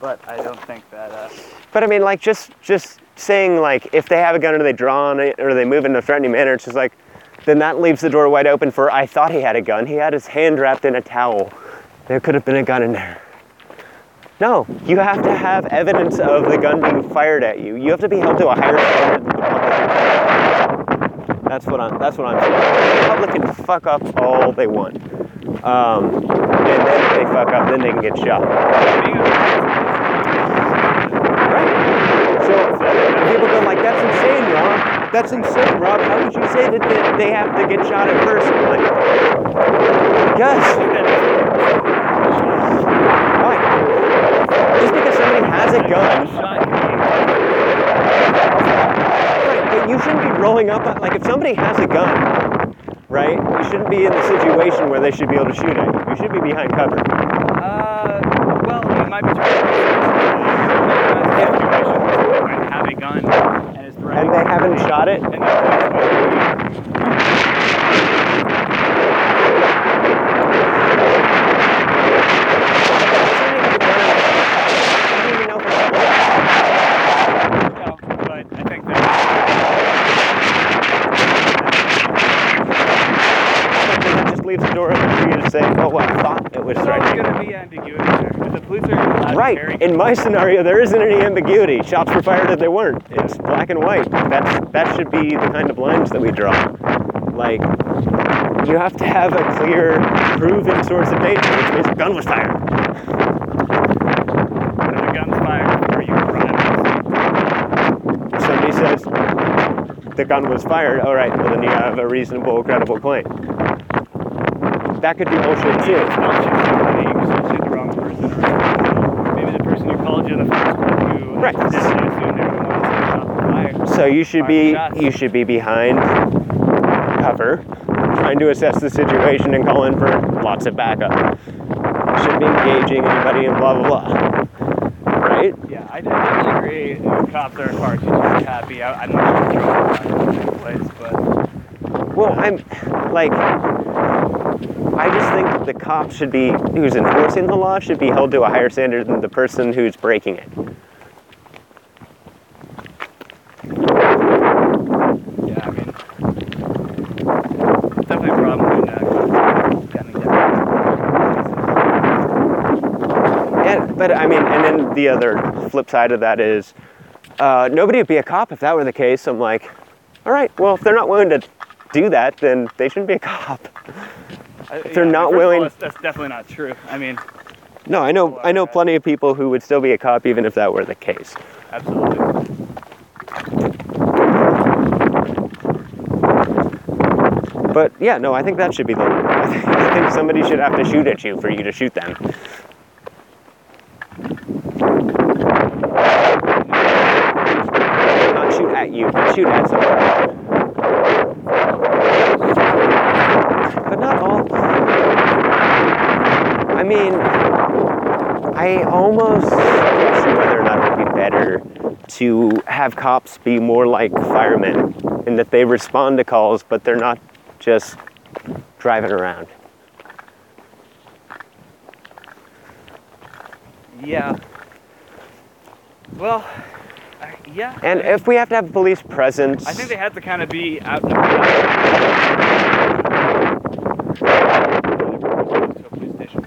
B: But I don't think that. Uh,
A: But I mean, like, just just saying, like, if they have a gun or they draw on it or they move in a threatening manner, it's just like, then that leaves the door wide open for, I thought he had a gun. He had his hand wrapped in a towel. There could have been a gun in there. No, you have to have evidence of the gun being fired at you. You have to be held to a higher standard than the public. That's what I'm. That's what I'm saying. The public can fuck up all they want, um, and then if they fuck up, then they can get shot. Right. So people go like, "That's insane, Robb. That's insane, Robb. How would you say that they, have to get shot at first? Like, why? Just because somebody has a gun, right? But you shouldn't be rolling up on, like if somebody has a gun, right? You shouldn't be in the situation where they should be able to shoot at you. You should be behind cover.
B: Uh, well, it might be true. Might have a gun and is
A: And they haven't shot it.
B: And that's shouldn't be ambiguity there. If the police are allowed to
A: Right. In my scenario, there isn't any ambiguity. Shots were fired if they weren't. It's black and white. That's that should be the kind of lines that we draw. Like you have to have a clear, proven source of data, which means a gun was fired.
B: if the gun's fired before you can run it.
A: If somebody says the gun was fired, all right, well then you have a reasonable, credible claim. That could be bullshit too.
B: It's not just somebody, you still shoot the wrong person. Or maybe the person who called you in the first one who
A: Right.
B: accidentally assumed they were the ones who shot the.
A: So you should be
B: shots.
A: you should be behind cover, trying to assess the situation and call in for lots of backup. Shouldn't be engaging anybody and blah blah blah. Right?
B: Yeah, I definitely agree. If cops are far too happy. I, I'm not sure what's going on place, but
A: Well, I'm like I just think the cop should be who's enforcing the law should be held to a higher standard than the person who's breaking it.
B: yeah, I mean, definitely a problem when uh.
A: Yeah, but I mean, and then the other flip side of that is uh, nobody would be a cop if that were the case. I'm like, all right, well, if they're not willing to do that, then they shouldn't be a cop.
B: If
A: they're not willing-
B: that's, that's definitely not true. I mean,
A: No, I know, I know plenty of people who would still be a cop even if that were the case.
B: absolutely.
A: But yeah, no, I think that should be the. I think, I think somebody should have to shoot at you for you to shoot them. Not shoot at you, but shoot at somebody. But not all. I mean, I almost question whether or not it would be better to have cops be more like firemen in that they respond to calls, but they're not just driving around.
B: Yeah. Well, yeah.
A: And if we have to have police presence,
B: I think they have to kind of be out and about. To police station.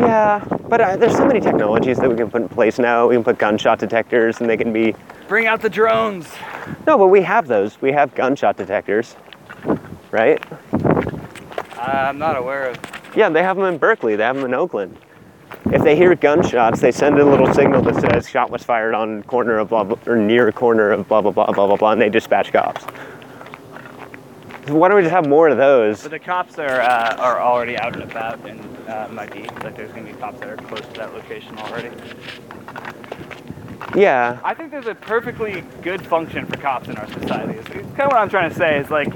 A: yeah, but uh, there's so many technologies that we can put in place now. We can put gunshot detectors, and they can be.
B: Bring out the drones.
A: No, but we have those. We have gunshot detectors, right?
B: I'm not aware of.
A: Yeah, they have them in Berkeley. They have them in Oakland. If they hear gunshots, they send a little signal that says "shot was fired on corner of blah blah or near corner of blah blah blah blah blah blah," and they dispatch cops. Why don't we just have more of those?
B: But the cops are uh, are already out and about, and uh, might be like there's gonna be cops that are close to that location already.
A: Yeah,
B: I think there's a perfectly good function for cops in our society. It's, it's kind of what I'm trying to say. Is like,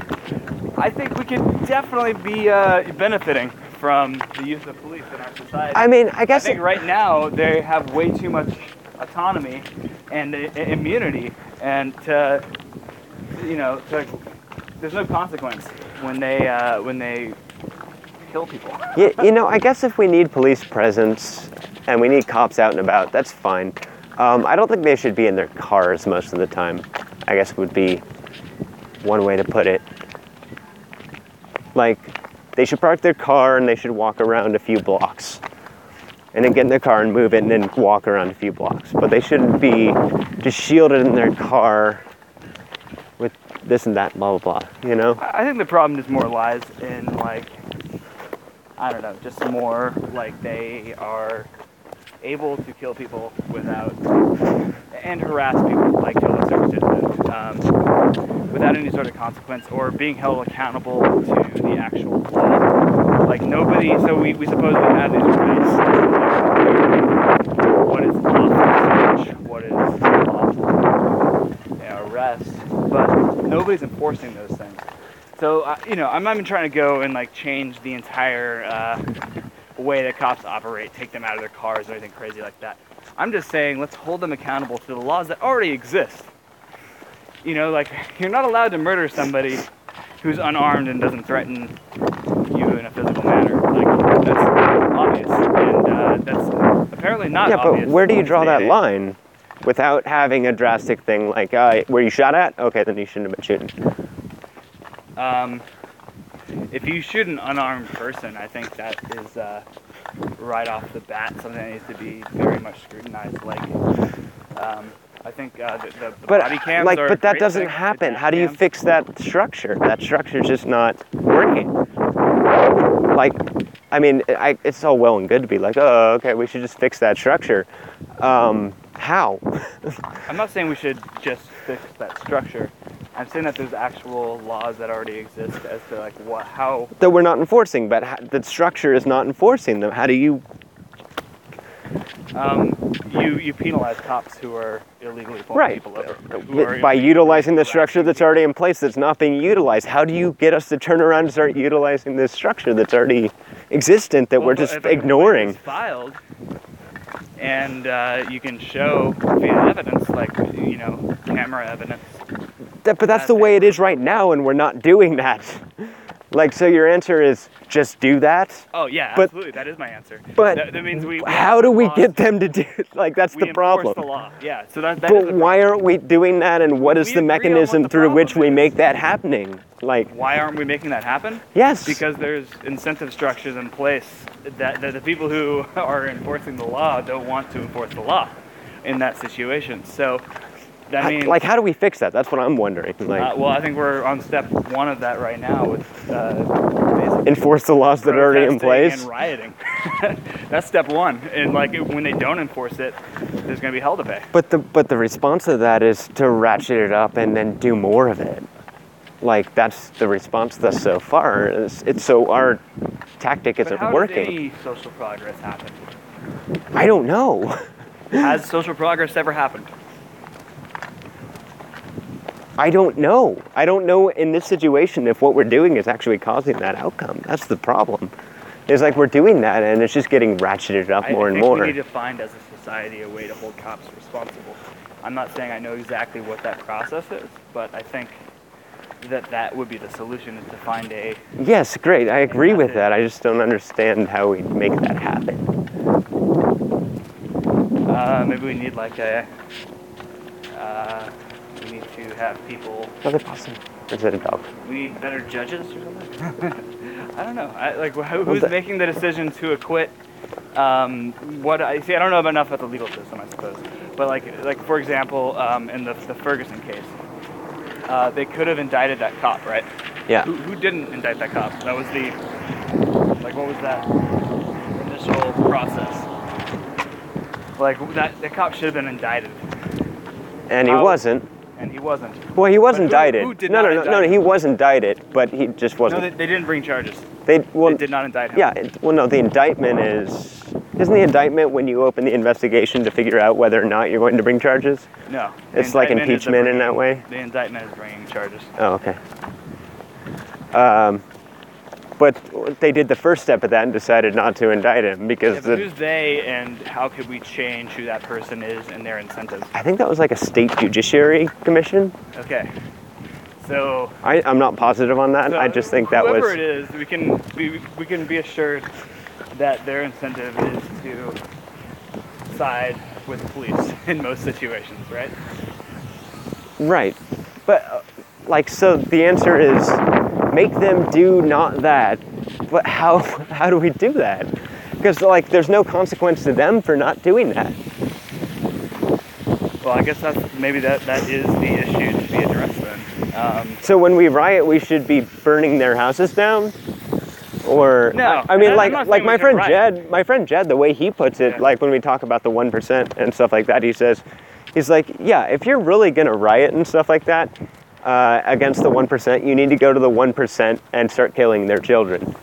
B: I think we could definitely be uh, benefiting from the use of police in our society.
A: I mean, I guess I
B: think right now they have way too much autonomy and i- immunity, and to, you know, to, there's no consequence when they uh, when they kill people.
A: you, you know, I guess if we need police presence and we need cops out and about, that's fine. Um, I don't think they should be in their cars most of the time. I guess would be one way to put it. Like, they should park their car and they should walk around a few blocks. And then get in their car and move it and then walk around a few blocks. But they shouldn't be just shielded in their car with this and that, blah, blah, blah, you know?
B: I think the problem just more lies in like I don't know, just more like they are able to kill people without and harass people like kill a um, without any sort of consequence or being held accountable to the actual law. Like nobody, so we, we supposedly have these rights. What is lawful search? What is lawful arrest? But nobody's enforcing those things. So uh, you know, I'm not even trying to go and like change the entire uh, way that cops operate, take them out of their cars or anything crazy like that. I'm just saying let's hold them accountable to the laws that already exist. You know, like you're not allowed to murder somebody who's unarmed and doesn't threaten you in a physical manner. Like that's obvious, and uh, that's apparently not
A: Yeah,
B: obvious.
A: but where do you draw that
B: day
A: line without having a drastic thing like, uh, were you shot at? Okay, then you shouldn't have been shooting.
B: Um, if you shoot an unarmed person, I think that is uh, right off the bat something that needs to be very much scrutinized. Like, um, I think uh, the, the,
A: But
B: body cams
A: like, but that doesn't happen. How do you
B: cams.
A: fix that structure? That structure's just not working. Like, I mean, I, it's all well and good to be like, oh, okay, we should just fix that structure. Um, how?
B: I'm not saying we should just fix that structure. I'm saying that there's actual laws that already exist as to like what, how.
A: that we're not enforcing, but how, the structure is not enforcing them. How do you?
B: Um, you you penalize cops who are illegally pulling
A: Right.
B: people over. who are
A: By utilizing the structure that's already in place that's not being utilized. How do you get us to turn around and start utilizing this structure that's already existent that
B: Well,
A: we're just
B: if a complaint
A: ignoring?
B: filed, and uh, you can show via evidence, like you know, camera evidence.
A: That, but that's the way it is right now, and we're not doing that. Like, so your answer is just do that?
B: Oh yeah,
A: But-
B: absolutely. That is my answer.
A: But
B: that, that means we.
A: How do we get them to do Like, that's
B: we
A: the
B: enforce
A: problem.
B: the law. Yeah. So that. that is
A: But why aren't we doing that, and what is
B: We
A: the mechanism
B: the
A: through which we
B: is.
A: make that happening? Like,
B: Why aren't we making that happen?
A: yes.
B: Because there's incentive structures in place that, that the people who are enforcing the law don't want to enforce the law in that situation. So that
A: How-
B: means,
A: like, how do we fix that? That's what I'm wondering. Like,
B: uh, well, I think we're on step one of that right now with uh,
A: enforce the laws that are already in place.
B: and rioting. That's step one. And like when they don't enforce it, there's going to be hell to pay.
A: But the but the response to that is to ratchet it up and then do more of it. Like that's the response thus so far. It's, it's so our tactic isn't
B: how
A: working.
B: does any social progress happen?
A: I don't know.
B: Has social progress ever happened?
A: I don't know. I don't know in this situation if what we're doing is actually causing that outcome. That's the problem. It's like we're doing that and it's just getting ratcheted up
B: I
A: more and
B: think
A: more.
B: we need to find as a society a way to hold cops responsible. I'm not saying I know exactly what that process is, but I think that that would be the solution is to find a
A: Yes, great. I agree with that. I just don't understand how we make that happen.
B: uh, maybe we need like a uh, we need to have people
A: Another possum. Is it a dog?
B: we need better judges or something. I don't know. I, like who's
A: the-
B: making the decision to acquit? Um, what I see, I don't know enough about the legal system, I suppose. But like, like for example, um, in the, the Ferguson case, uh, they could have indicted that cop, right?
A: Yeah.
B: Who, who didn't indict that cop? That was the like, what was that initial process? Like that, the cop should have been indicted,
A: And he
B: How-
A: wasn't.
B: And he wasn't.
A: Well, he was
B: But who-
A: indicted.
B: who did
A: no, no, no, no,
B: indict
A: he was indicted, but he just wasn't.
B: they, they didn't bring charges.
A: they, well,
B: they did not indict him.
A: Yeah, it, well, no, the indictment is. Isn't the indictment when you open the investigation to figure out whether or not you're going to bring charges?
B: No.
A: It's like
B: indictment is the
A: impeachment in that way?
B: The indictment is bringing charges.
A: Oh, okay. Um, but they did the first step of that and decided not to indict him
B: Yeah,
A: because
B: but
A: the,
B: who's they, and how could we change who that person is and their incentives?
A: I think that was like a state judiciary commission.
B: Okay. So,
A: I, I'm not positive on that.
B: so
A: I just think that
B: whoever
A: was.
B: it is, we can be, we can be assured that their incentive is to side with the police in most situations, right?
A: Right. But, uh, like, so the answer is make them do not that. But how, how do we do that? Because, like, there's no consequence to them for not doing that.
B: Well, I guess that's maybe that that is the issue to be addressed then. Um,
A: So when we riot, we should be burning their houses down? Or
B: No,
A: I, I mean, like like my friend
B: riot.
A: Jed, my friend Jed, the way he puts it,
B: Yeah.
A: like when we talk about the one percent and stuff like that, he says, he's like, yeah, if you're really gonna riot and stuff like that uh, against the one percent, you need to go to the one percent and start killing their children.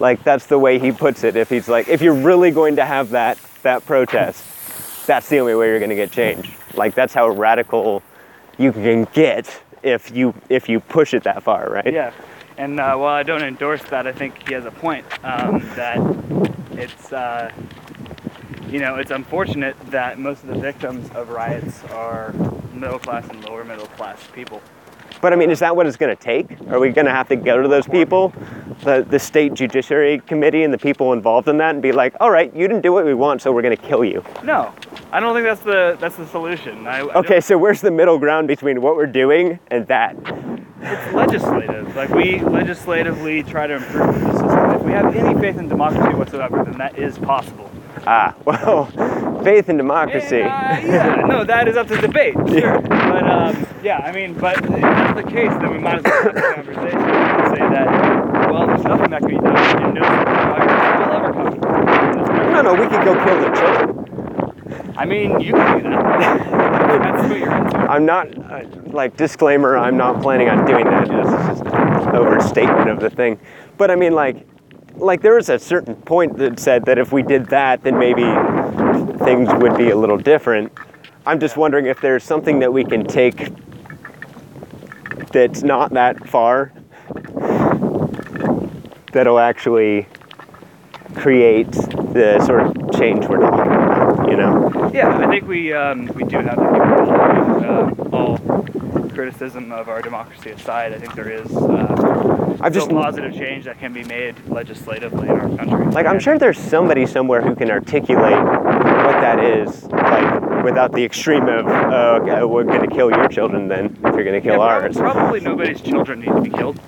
A: Like that's the way he puts it. If he's like, if you're really going to have that that protest, that's the only way you're gonna get change. Like that's how radical you can get if you if you push it that far, right?
B: Yeah, and uh, while I don't endorse that, I think he has a point um, that it's uh, you know it's unfortunate that most of the victims of riots are middle class and lower middle class people.
A: But I mean, is that what it's going to take? Are we going to have to go to those people, the, the state judiciary committee and the people involved in that, and be like, all right, you didn't do what we want, so we're going to kill you?
B: No, I don't think that's the that's the solution. I, I
A: Okay, so where's the middle ground between what we're doing and that?
B: It's legislative. Like we legislatively try to improve the system. If we have any faith in democracy whatsoever, then that is possible.
A: Ah, well, faith in democracy.
B: And, uh, yeah, no, that is up to debate, sure. But um, yeah, I mean, but if that's the case, then we might as well have the conversation and say that, well, there's nothing that can be done, and no democracy will ever come. in this country.
A: No, no, we could go kill their children.
B: I mean, you can do that. That's what you're into.
A: I'm not, uh, like, disclaimer, I'm not planning on doing that. This is just an overstatement of the thing. But I mean, like, like there was a certain point that said that if we did that, then maybe things would be a little different. I'm just wondering if there's something that we can take that's not that far that'll actually create the sort of change we're talking about, you know?
B: Yeah, I think we um, we do have the. Uh, all criticism of our democracy aside, I think there is uh,
A: I've just
B: positive change that can be made legislatively in our country.
A: Like I'm sure there's somebody somewhere who can articulate what that is, like without the extreme of, uh, okay, we're gonna kill your children then if you're gonna kill
B: Yeah,
A: ours.
B: Probably nobody's children need to be killed.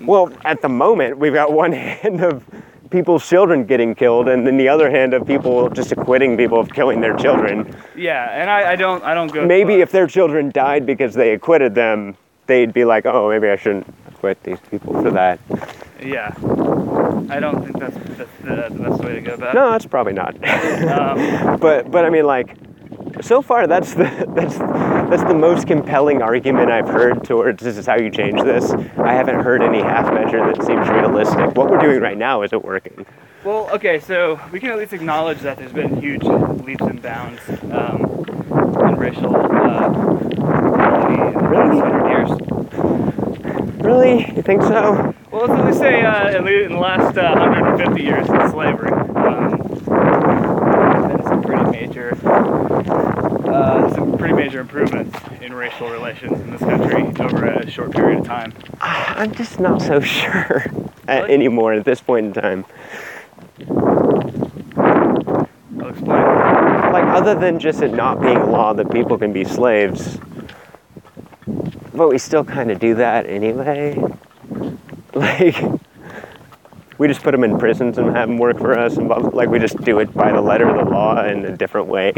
A: Well, at the moment, we've got one hand of people's children getting killed, and then the other hand of people just acquitting people of killing their children.
B: Yeah, and I, I don't I don't go.
A: Maybe if their children died because they acquitted them, they'd be like, oh, maybe I shouldn't acquit these people for that.
B: yeah, I don't think that's, that's the, the best way to go about it.
A: No, that's probably not.
B: Um,
A: but but I mean like so far that's the that's that's the most compelling argument I've heard towards this is how you change this. I haven't heard any half measure that seems realistic. What we're doing right now isn't working.
B: well, okay, so we can at least acknowledge that there's been huge leaps and bounds um, in racial uh, equality in the past hundred years.
A: Really? You think so?
B: Well, let's at say uh, at in the last uh, 150 years of slavery, um, there's been some pretty major, uh, some pretty major improvements in racial relations in this country over a short period of time.
A: I'm just not so sure uh,
B: Really?
A: anymore at this point in time.
B: I'll explain.
A: Like other than just it not being law that people can be slaves, but we still kind of do that anyway. Like we just put them in prisons and have them work for us, and like we just do it by the letter of the law in a different way.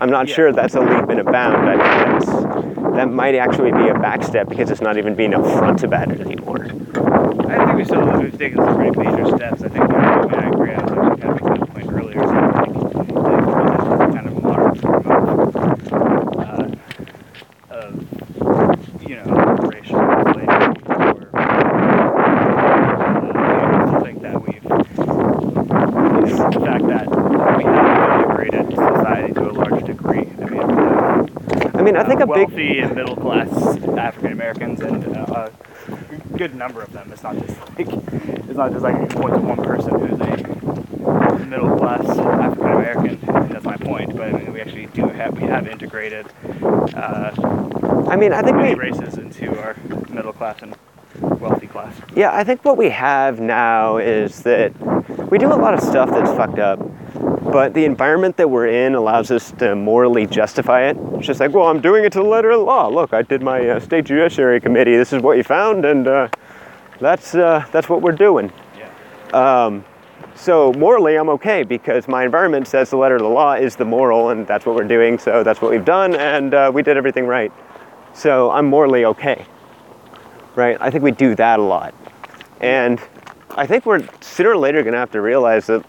A: I'm not
B: Yeah.
A: sure that's a leap and a bound. I think that's, that might actually be a backstep because it's not even being upfront about it anymore.
B: I think we still we've taken some pretty major steps. I think I agree. I was actually kind of making a point earlier. So I think like, kind of a modern form of, uh, of you know racial slavery. Or, uh, I still think that we've you know, the fact that we have integrated society to a large degree. I mean. Uh,
A: I think a big
B: wealthy and middle class African Americans and uh, a good number of them. It's not just like it's not just like point to one person who's a middle class African American. That's my point. But I mean, we actually do have we have integrated uh,
A: I mean, I think
B: many
A: we
B: races into our middle class and wealthy class.
A: Yeah, I think what we have now is that we do a lot of stuff that's fucked up, but the environment that we're in allows us to morally justify it. It's just like, well, I'm doing it to the letter of the law. Look, I did my uh, state judiciary committee. This is what you found, and uh, that's uh, that's what we're doing.
B: Yeah.
A: Um, so morally, I'm okay because my environment says the letter of the law is the moral, and that's what we're doing. So that's what we've done, and uh, we did everything right. So I'm morally okay, right? I think we do that a lot, and I think we're sooner or later going to have to realize that,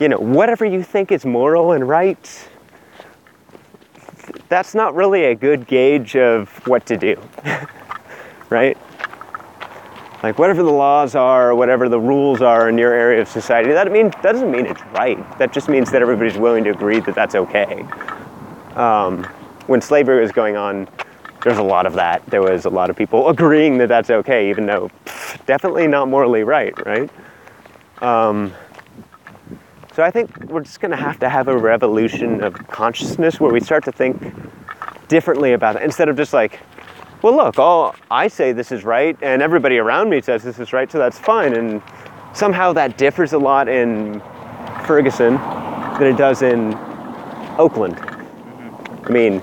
A: you know, whatever you think is moral and right, that's not really a good gauge of what to do, right? like whatever the laws are, whatever the rules are in your area of society, that mean that doesn't mean it's right. That just means that everybody's willing to agree that that's okay. Um, when slavery was going on, there's a lot of that. There was a lot of people agreeing that that's okay, even though pff, definitely not morally right, right? Um, so I think we're just going to have to have a revolution of consciousness where we start to think differently about it instead of just like, well, look, all I say this is right, and everybody around me says this is right, so that's fine. And somehow that differs a lot in Ferguson than it does in Oakland. I mean,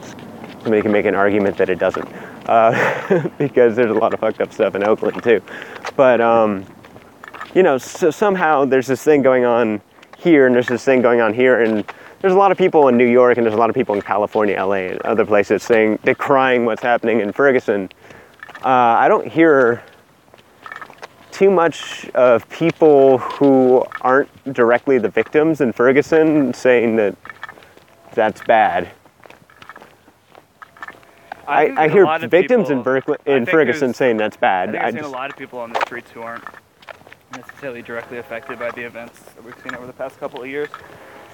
A: somebody can make an argument that it doesn't, uh, because there's a lot of fucked up stuff in Oakland too. But um, you know, so somehow there's this thing going on here, and there's this thing going on here, and there's a lot of people in New York, and there's a lot of people in California, LA, and other places saying decrying what's happening in Ferguson. Uh, I don't hear too much of people who aren't directly the victims in Ferguson saying that that's bad. I,
B: think
A: I hear victims in, Berkeley, in Ferguson saying that's
B: I
A: bad. I
B: I've seen a lot of people on the streets who aren't necessarily directly affected by the events that we've seen over the past couple of years,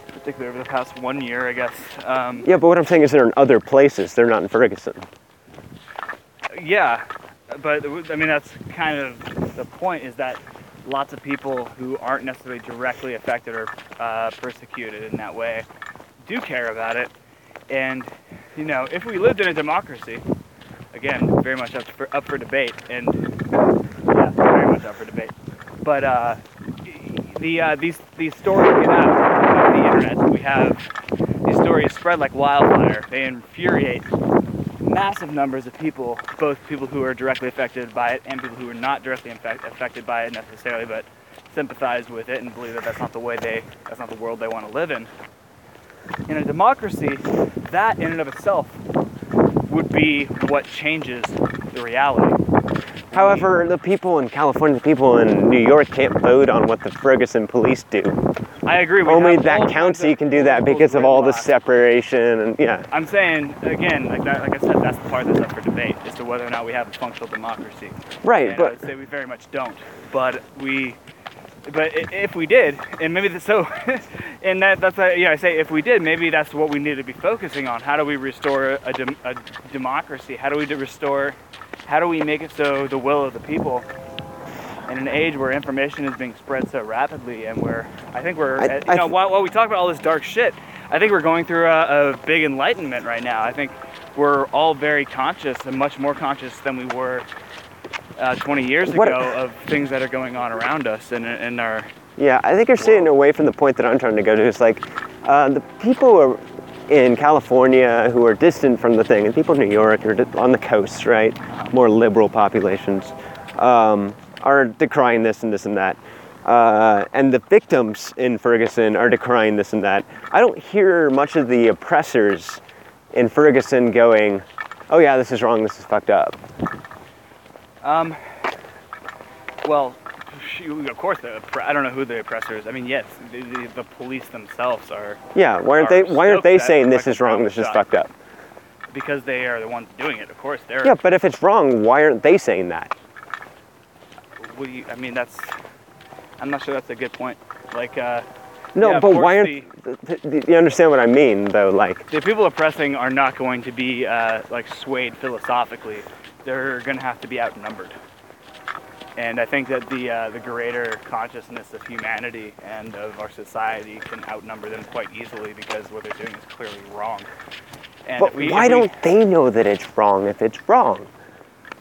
B: particularly over the past one year, I guess. Um,
A: yeah, but what I'm saying is they're in other places. They're not in Ferguson.
B: Yeah, but I mean that's kind of the point is that lots of people who aren't necessarily directly affected or uh, persecuted in that way do care about it, and you know if we lived in a democracy, again very much up for up for debate, and yeah, very much up for debate, but uh, the uh, these these stories we have on the internet, we have these stories spread like wildfire. They infuriate massive numbers of people, both people who are directly affected by it and people who are not directly infect, affected by it necessarily, but sympathize with it and believe that that's not the way they, that's not the world they want to live in. In a democracy, that in and of itself would be what changes the reality.
A: However, the people in California, the people in New York can't vote on what the Ferguson police do.
B: I agree.
A: Only that county can do that because of all the separation and yeah.
B: I'm saying again, like that, like I said, that's the part that's up for debate as to whether or not we have a functional democracy.
A: Right,
B: and I would say we very much don't. But we, but if we did, and maybe the, so, and that that's a, yeah, I say if we did, maybe that's what we need to be focusing on. How do we restore a, dem- a democracy? How do we restore? How do we make it so the will of the people? In an age where information is being spread so rapidly, and where I think we're,
A: I-
B: uh, you
A: I
B: know, while, while we talk about all this dark shit, I think we're going through a, a big enlightenment right now. I think we're all very conscious and much more conscious than we were uh, 20 years
A: What-
B: ago of things that are going on around us and in our
A: yeah, I think you're staying away from the point that I'm trying to go to. It's like uh, the people are in California who are distant from the thing, and people in New York or on the coast, right, more liberal populations, um, are decrying this and this and that. Uh, and the victims in Ferguson are decrying this and that. I don't hear much of the oppressors in Ferguson going, "Oh yeah, this is wrong. This is fucked up."
B: Um, well, of course, the, I don't know who the oppressor is. I mean, yes, the, the, the police themselves are
A: Yeah, why aren't
B: Are
A: they? Why aren't they saying this is wrong? This is fucked up.
B: because they are the ones doing it. Of course, they're.
A: Yeah, but if it's wrong, why aren't they saying that?
B: We, I mean, that's. I'm not sure that's a good point. Like, uh,
A: No,
B: Yeah,
A: but why aren't? th- th- you understand what I mean, though? Like,
B: the people oppressing are not going to be uh, like swayed philosophically. They're going to have to be outnumbered. And I think that the uh, the greater consciousness of humanity and of our society can outnumber them quite easily because what they're doing is clearly wrong. And
A: but
B: we-
A: why
B: we-
A: don't they know that it's wrong if it's wrong?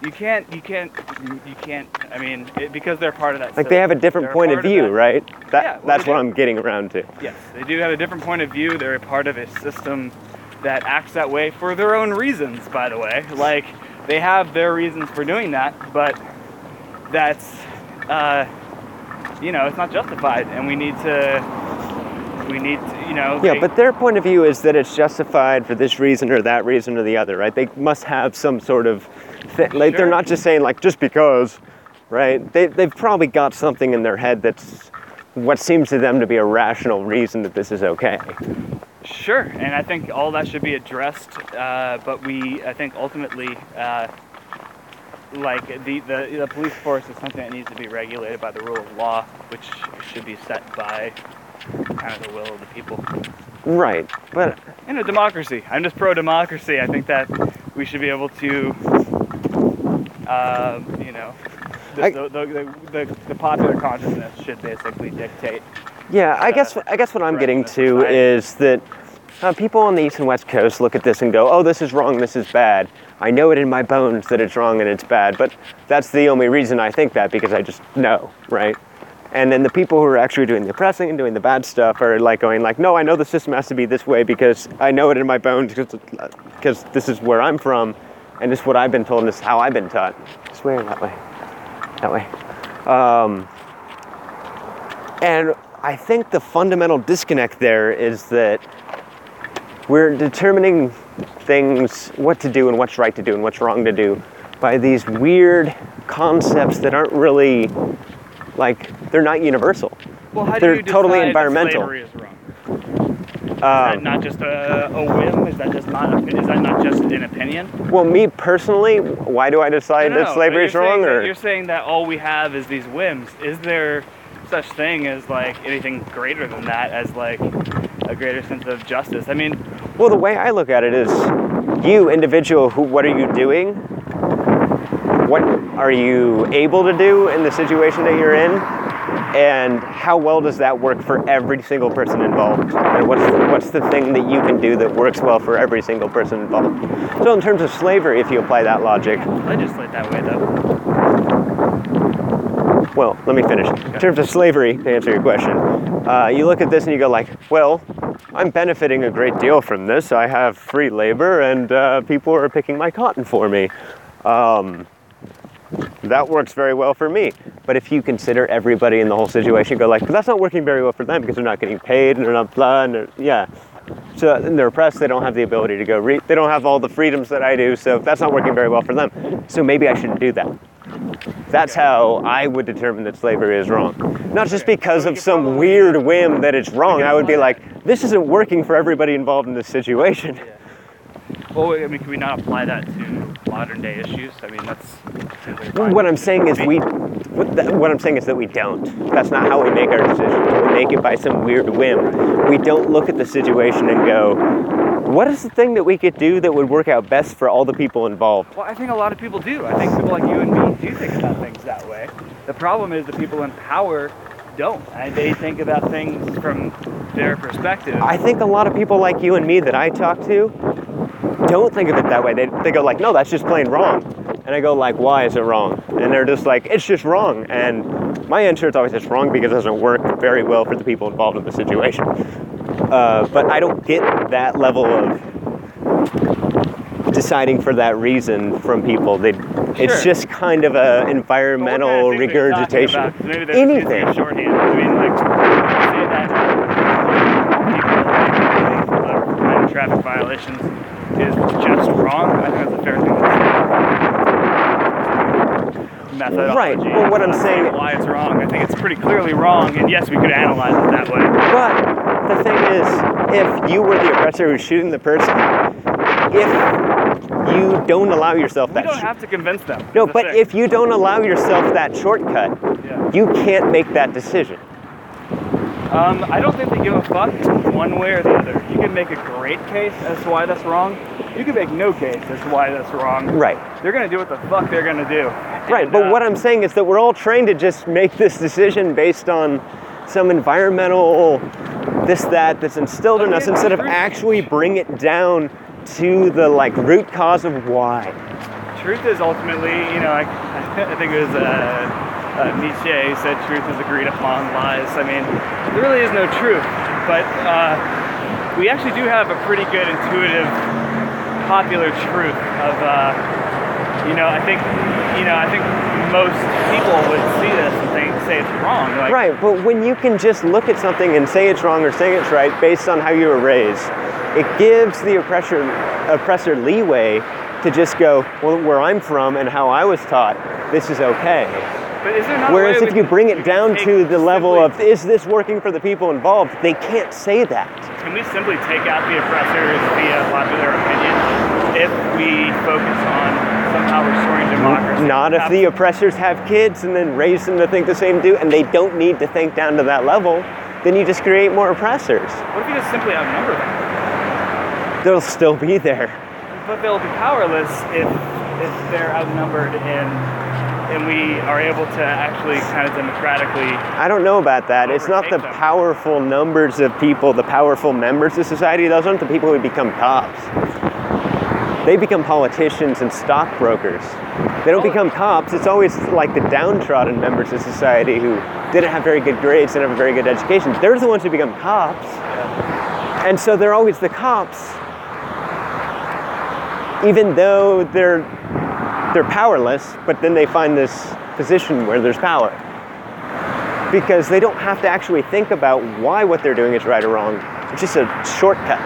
B: you can't you can't you can't? I mean, it, because they're part of that.
A: Like they have a different point of
B: part
A: view,
B: that-
A: right? That
B: Yeah, well,
A: that's what
B: do.
A: I'm getting around to.
B: Yes, they do have a different point of view. They're a part of a system that acts that way for their own reasons, by the way. Like, they have their reasons for doing that, but that's, uh, you know, it's not justified, and we need to, we need to, you know.
A: Yeah,
B: they-
A: but their point of view is that it's justified for this reason or that reason or the other, right? They must have some sort of, thi- like they're not just saying like just because, right? They they've probably got something in their head that's what seems to them to be a rational reason that this is okay.
B: Sure, and I think all that should be addressed, uh, but we, I think ultimately, uh, like the, the the police force is something that needs to be regulated by the rule of law, which should be set by kind of the will of the people.
A: Right, but
B: In a democracy, I'm just pro democracy. I think that we should be able to, um, you know, the,
A: I-
B: the, the, the, the popular consciousness should basically dictate.
A: Yeah, I
B: uh,
A: guess I guess what I'm getting to is that uh, people on the east and west coast look at this and go, "Oh, this is wrong. This is bad." I know it in my bones that it's wrong and it's bad, but that's the only reason I think that because I just know, right? And then the people who are actually doing the oppressing and doing the bad stuff are like going like, no, I know the system has to be this way because I know it in my bones because this is where I'm from, and this is what I've been told, and this is how I've been taught. Swear that way, that way. Um, and I think the fundamental disconnect there is that we're determining things, what to do and what's right to do and what's wrong to do, by these weird concepts that aren't really like they're not universal.
B: Well, how
A: They're
B: you
A: totally environmental.
B: Is that
A: Um,
B: not just a, a whim? Is that just not? Is that not just an opinion?
A: well, me personally, why do I decide
B: No, no,
A: that slavery is wrong? Or
B: you're saying that all we have is these whims. Is there such thing as like anything greater than that as like a greater sense of justice? I mean,
A: well, the way I look at it is, you individual, who what are you doing? What are you able to do in the situation that you're in? And how well does that work for every single person involved? And what's what's the thing that you can do that works well for every single person involved? So in terms of slavery, if you apply that logic,
B: legislate that way though.
A: Well, let me finish. In terms of slavery, to answer your question, uh, you look at this and you go like, well, I'm benefiting a great deal from this. I have free labor and uh, people are picking my cotton for me. Um, that works very well for me. But if you consider everybody in the whole situation, go like, that's not working very well for them because they're not getting paid and they're not blah, and yeah. So and they're oppressed. They don't have the ability to go. Re- they don't have all the freedoms that I do. So that's not working very well for them. So maybe I shouldn't do that. That's how I would determine that slavery is wrong. Not just because of some weird whim that it's wrong. I would be like, this isn't working for everybody involved in this situation.
B: Well, I mean, can we not apply that to modern day issues? I mean, that's.
A: What I'm saying is we. What, the, what I'm saying is that we don't. That's not how we make our decisions. We make it by some weird whim. We don't look at the situation and go, what is the thing that we could do that would work out best for all the people involved?
B: Well, I think a lot of people do. I think people like you and me do think about things that way. The problem is the people in power don't. And they think about things from their perspective.
A: I think a lot of people like you and me that I talk to don't think of it that way. They, they go like, no, that's just plain wrong. And I go like, why is it wrong? And they're just like, it's just wrong. And my answer is always it's wrong because it doesn't work very well for the people involved in the situation. Uh, but I don't get that level of deciding for that reason from people. They, it's just kind of a environmental
B: kind of things are you talking
A: regurgitation.
B: about? Maybe
A: Anything.
B: Shorthand. I mean, like, say that people like, traffic violations is just wrong. I think that's a fair thing to say. Methodology.
A: Right, well, what I'm saying-
B: why it's wrong. I think it's pretty clearly wrong, and yes, we could analyze it that way.
A: But the thing is, if you were the oppressor who's shooting the person, if you don't allow yourself
B: We
A: that
B: don't
A: sh-
B: have to convince them.
A: no, but
B: thing.
A: if you don't allow yourself that shortcut,
B: Yeah.
A: you can't make that decision.
B: Um, I don't think they give a fuck one way or the other. You can make a great case as to why that's wrong. You can make no case as to why that's wrong.
A: Right.
B: They're gonna do what the fuck they're gonna do.
A: Right,
B: And,
A: but
B: uh,
A: what I'm saying is that we're all trained to just make this decision based on some environmental this that that's instilled in us instead of actually bring it down to the like root cause of why.
B: truth is ultimately, you know, I, I think it was uh, uh, Nietzsche who said truth is agreed upon lies. I mean, there really is no truth, but uh, we actually do have a pretty good intuitive, popular truth of, uh, you know, I think, you know, I think most people would see this and think, say it's wrong. Like,
A: Right, but when you can just look at something and say it's wrong or say it's right based on how you were raised, it gives the oppressor oppressor leeway to just go, well, where I'm from and how I was taught, this is okay.
B: But is there not a
A: Whereas if you bring it down to the level of, is this working for the people involved? They can't say that.
B: Can we simply take out the oppressors via popular opinion if we focus on somehow restoring democracy?
A: Not if the oppressors have kids and then raise them to think the same do, and they don't need to think down to that level, then you just create more oppressors.
B: What if you just simply outnumber them?
A: They'll still be there.
B: But they'll be powerless if if they're outnumbered and and we are able to actually kind of democratically.
A: I don't know about that. It's not the
B: them.
A: powerful numbers of people, the powerful members of society. Those aren't the people who become cops. they become politicians and stockbrokers. They don't
B: Oh.
A: become cops. It's always like the downtrodden members of society who didn't have very good grades, didn't have a very good education. They're the ones who become cops. And so they're always the cops, even though they're they're powerless. But then they find this position where there's power because they don't have to actually think about why what they're doing is right or wrong. It's just a shortcut.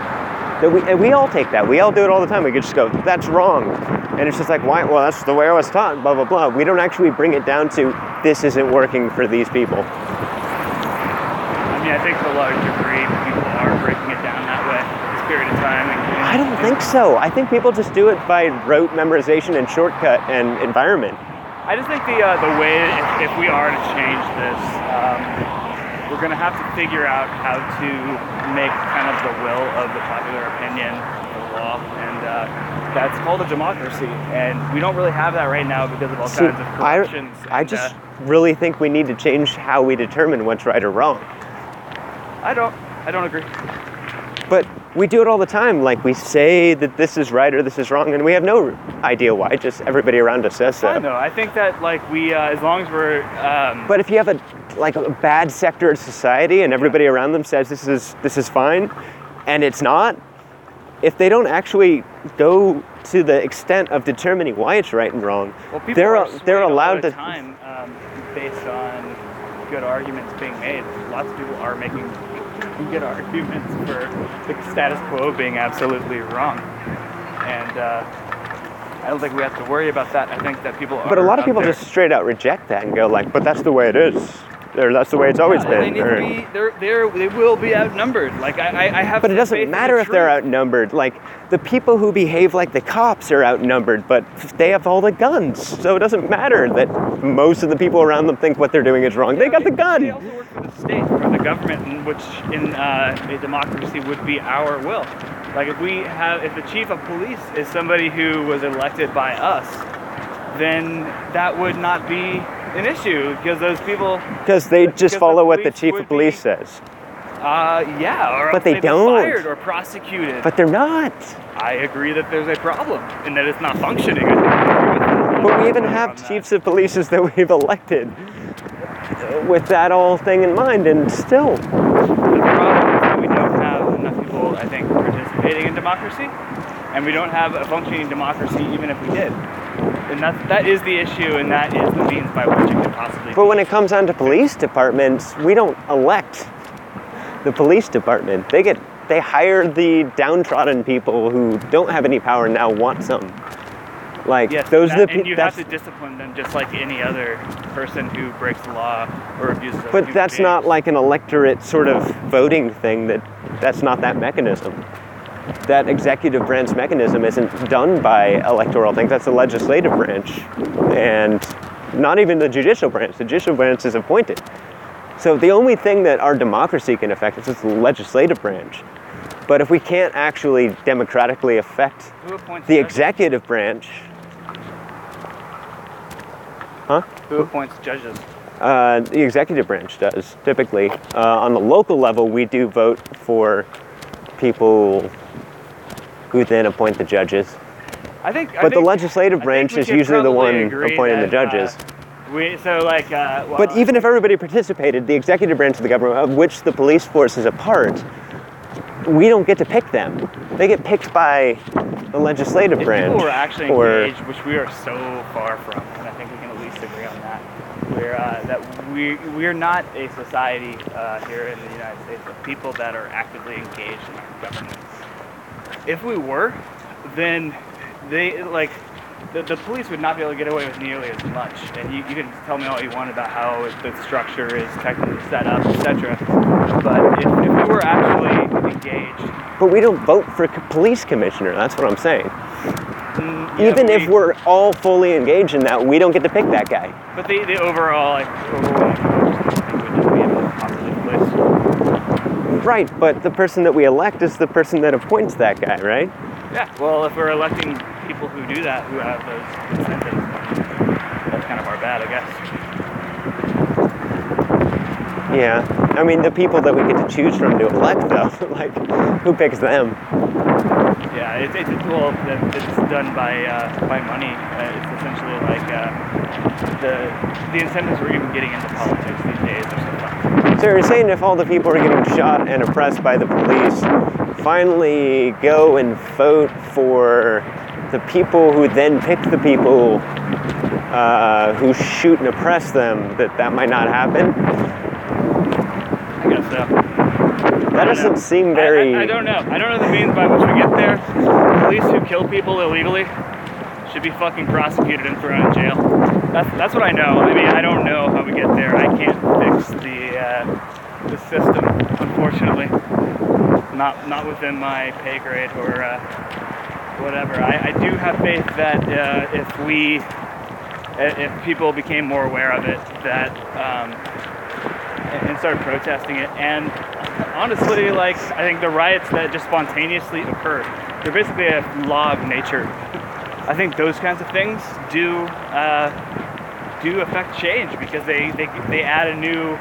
A: That we, and we all take that. We all do it all the time. We could just go, "That's wrong," and it's just like, "Why?" Well, that's the way I was taught. Blah blah blah. We don't actually bring it down to this isn't working for these people.
B: I mean, I think to a large degree, people are breaking it down that way. This period of time. And, and-
A: I don't think so. I think people just do it by rote memorization and shortcut and environment.
B: I just think the uh, the way if, if we are to change this, um, we're going to have to figure out how to make kind of the will of the popular opinion the law, and uh, that's called a democracy. And we don't really have that right now because of all
A: See,
B: kinds of
A: I. I
B: and,
A: just
B: uh,
A: really think we need to change how we determine what's right or wrong.
B: I don't I don't agree.
A: But we do it all the time. Like we say that this is right or this is wrong, and we have no idea why. Just everybody around us says
B: I
A: so.
B: know. I think that like we, uh, as long as we're um,
A: But if you have a like a bad sector of society, and everybody around them says this is this is fine, and it's not, if they don't actually go to the extent of determining why it's right and wrong,
B: Well, people
A: they're
B: are
A: they're allowed
B: the
A: to.
B: time um, based on good arguments being made. Lots of people are making good arguments for the status quo being absolutely wrong, and uh, I don't think we have to worry about that. I think that people are.
A: But a lot of people
B: there-
A: just straight out reject that and go like, "But that's the way it is," or "That's the way it's always
B: Yeah, They
A: been." or-
B: to be. They're, they're, they will be outnumbered. Like I, I, have.
A: But it doesn't
B: in the
A: matter if they're outnumbered. Like the people who behave like the cops are outnumbered, but they have all the guns. So it doesn't matter that most of the people around them think what they're doing is wrong. They got the
B: They
A: gun.
B: also work for the state, for the government, in which in uh, a democracy would be our will. Like if we have, if the chief of police is somebody who was elected by us, then that would not be an issue because those people,
A: Because they
B: Because
A: just
B: the
A: follow what the chief of police
B: be-
A: says.
B: uh, yeah, or
A: But they don't.
B: fired or prosecuted.
A: But they're not.
B: I agree that there's a problem and that it's not functioning. I think I agree with that.
A: But we even have
B: that.
A: chiefs of police that we've elected uh, with that all thing in mind, and still.
B: The problem is that we don't have enough people, I think, participating in democracy, and we don't have a functioning democracy even if we did. And that, that is the issue, and that is the means by which it could possibly
A: But when it comes down to police departments, we don't elect the police department. They get they hire the downtrodden people who don't have any power and now want some. Like
B: Yes,
A: those
B: that-
A: are the
B: and
A: pe-
B: you have
A: that's,
B: to discipline them just like any other person who breaks the law or abuses.
A: but that's not like an electorate sort of voting thing that that's not that mechanism. That executive branch mechanism isn't done by electoral things. That's the legislative branch, and not even the judicial branch. The judicial branch is appointed. So the only thing that our democracy can affect is the legislative branch. But if we can't actually democratically affect the executive branch, huh?
B: Who appoints judges?
A: Uh, the executive branch does typically. Uh, on the local level, we do vote for people who then appoint the judges.
B: I think. I
A: But the legislative branch is usually the one appointing the
B: that, uh,
A: judges.
B: we so like. Uh, well,
A: But even if everybody participated, the executive branch of the government, of which the police force is a part, we don't get to pick them. They get picked by the legislative
B: if
A: branch.
B: people were actually
A: or-
B: engaged, which we are so far from, and I think we can at least agree on that. We're uh, that we we're not a society uh, here in the United States of people that are actively engaged in If we were, then they like the, the police would not be able to get away with nearly as much. And you, you can tell me all you want about how the structure is technically set up, etc. But if, if we were actually engaged,
A: But we don't vote for police commissioner. That's what I'm saying.
B: mm, yeah,
A: Even if
B: we-
A: we're all fully engaged in that, we don't get to pick that guy.
B: But the, the overall, like, overwhelming vote, I think would just be a popular place.
A: Right, but the person that we elect is the person that appoints that guy, right?
B: Yeah, well, if we're electing people who do that, who have those incentives, that's kind of our bad, I guess.
A: Yeah. I mean, the people that we get to choose from to elect, though, like, who picks them?
B: Yeah, it's, it's well, that- it's done by uh, by money. Uh, it's essentially like uh, the the incentives we're even getting into politics these days are so fucked.
A: So you're saying if all the people are getting shot and oppressed by the police finally go and vote for the people who then pick the people uh, who shoot and oppress them, that that might not happen?
B: I guess so.
A: That doesn't seem
B: I-
A: very.
B: I, I don't know. I don't know the means by which we get there. Police who kill people illegally should be fucking prosecuted and thrown in jail. That's that's what I know. I mean, I don't know how we get there. I can't fix the uh, the system, unfortunately. Not not within my pay grade or uh, whatever. I, I do have faith that uh, if we if people became more aware of it, that um, and started protesting it. And honestly, like I think the riots that just spontaneously occur, they're basically a law of nature. I think those kinds of things do uh, do affect change because they, they, they add a new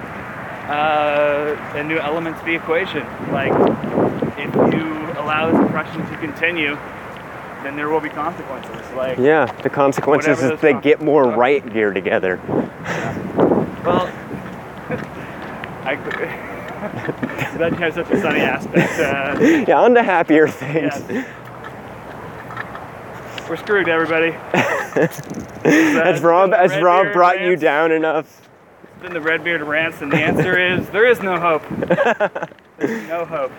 B: uh, a new element to the equation. Like if you allow this oppression to continue, then there will be consequences. Like
A: Yeah, the consequences is they get more
B: uh,
A: right gear together.
B: Well, I, that has such a sunny aspect. Uh,
A: Yeah, on to happier things.
B: yeah. We're screwed, everybody.
A: Has Robb has Robb brought you down enough?
B: Then the Redbeard rants, and the answer is there is no hope. There's no hope.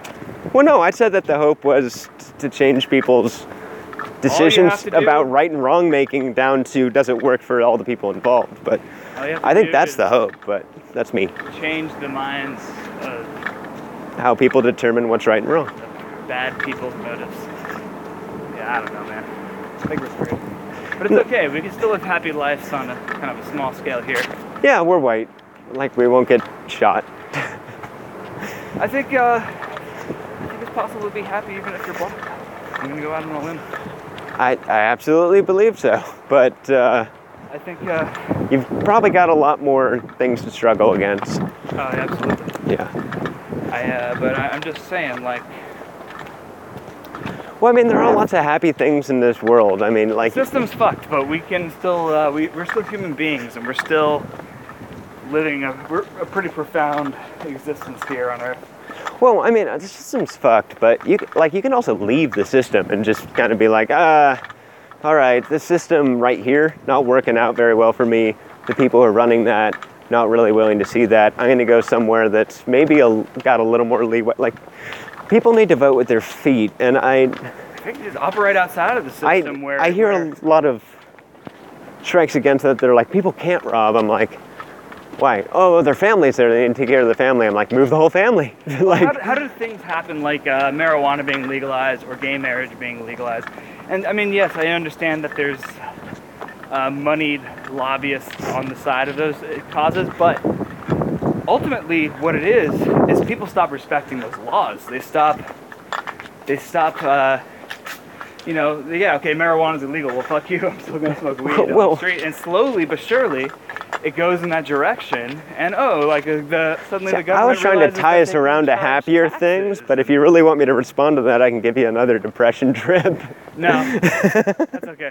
A: Well, no, I said that the hope was t- to change people's decisions
B: to do-
A: about right and wrong making down to does it work for all the people involved. But
B: All you have to
A: I think that's the hope. But that's me.
B: Change the minds of
A: How people determine what's right and wrong.
B: bad people's motives. Yeah, I don't know, man. I think we're screwed. But it's okay. We can still live happy lives on a kind of a small scale here.
A: Yeah, we're white. Like we won't get shot.
B: I think uh, I think it's possible to be happy even if you're black. I'm gonna go out on a limb.
A: I, I absolutely believe so. But uh,
B: I think uh,
A: you've probably got a lot more things to struggle against.
B: oh, absolutely.
A: Yeah.
B: I uh, but I, I'm just saying, like,
A: Well, I mean, there are lots of happy things in this world. I mean, like,
B: system's fucked, but we can still uh, we we're still human beings, and we're still living a, a pretty profound existence here on Earth.
A: well, I mean, the system's fucked, but you like you can also leave the system and just kind of be like, ah, all right, the system right here not working out very well for me. The people who are running that not really willing to see that. I'm going to go somewhere that's maybe a, got a little more leeway. Like, people need to vote with their feet, and I
B: I think just operate outside of the
A: I,
B: system where
A: I hear
B: where-
A: a lot of strikes against that. They're like, people can't rob. I'm like, why? Oh, their family's there. They need to take care of the family. I'm like, move the whole family. like,
B: how, do- how do things happen like uh, marijuana being legalized or gay marriage being legalized? And I mean, yes, I understand that there's uh, moneyed lobbyists on the side of those uh, causes, but ultimately, what it is is people stop respecting those laws. They stop. They stop. Uh, you know, yeah, okay, marijuana is illegal. Well, fuck you. I'm still gonna smoke weed on the street. And slowly but surely, it goes in that direction. And oh, like uh, the suddenly the government.
A: I was trying to tie us around to happier
B: taxes.
A: things, but if you really want me to respond to that, I can give you another depression trip.
B: No, that's okay.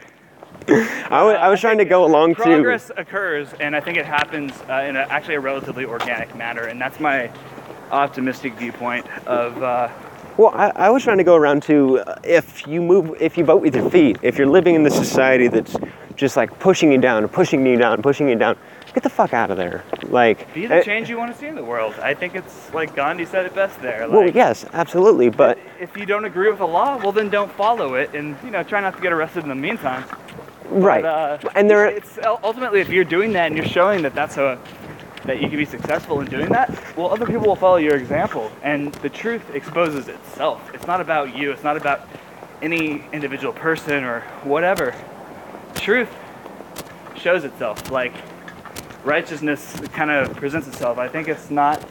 A: I I was trying to go along to.
B: Progress occurs, and I think it happens uh, in a, actually a relatively organic manner, and that's my optimistic viewpoint of. Uh,
A: Well, I, I was trying to go around to uh, if you move, if you vote with your feet, if you're living in the society that's just like pushing you down, pushing you down, pushing you down, get the fuck out of there. Like,
B: be
A: eh,
B: the change you want to see in the world. I think it's like Gandhi said it best there. Like,
A: well, yes, absolutely, but
B: If you don't agree with the law, well then don't follow it, and you know try not to get arrested in the meantime.
A: right.
B: But, uh,
A: and there,
B: it's ultimately if you're doing that and you're showing that that's a that you can be successful in doing that, well, other people will follow your example, and the truth exposes itself. It's not about you. It's not about any individual person or whatever. Truth shows itself. Like righteousness kind of presents itself. I think it's not,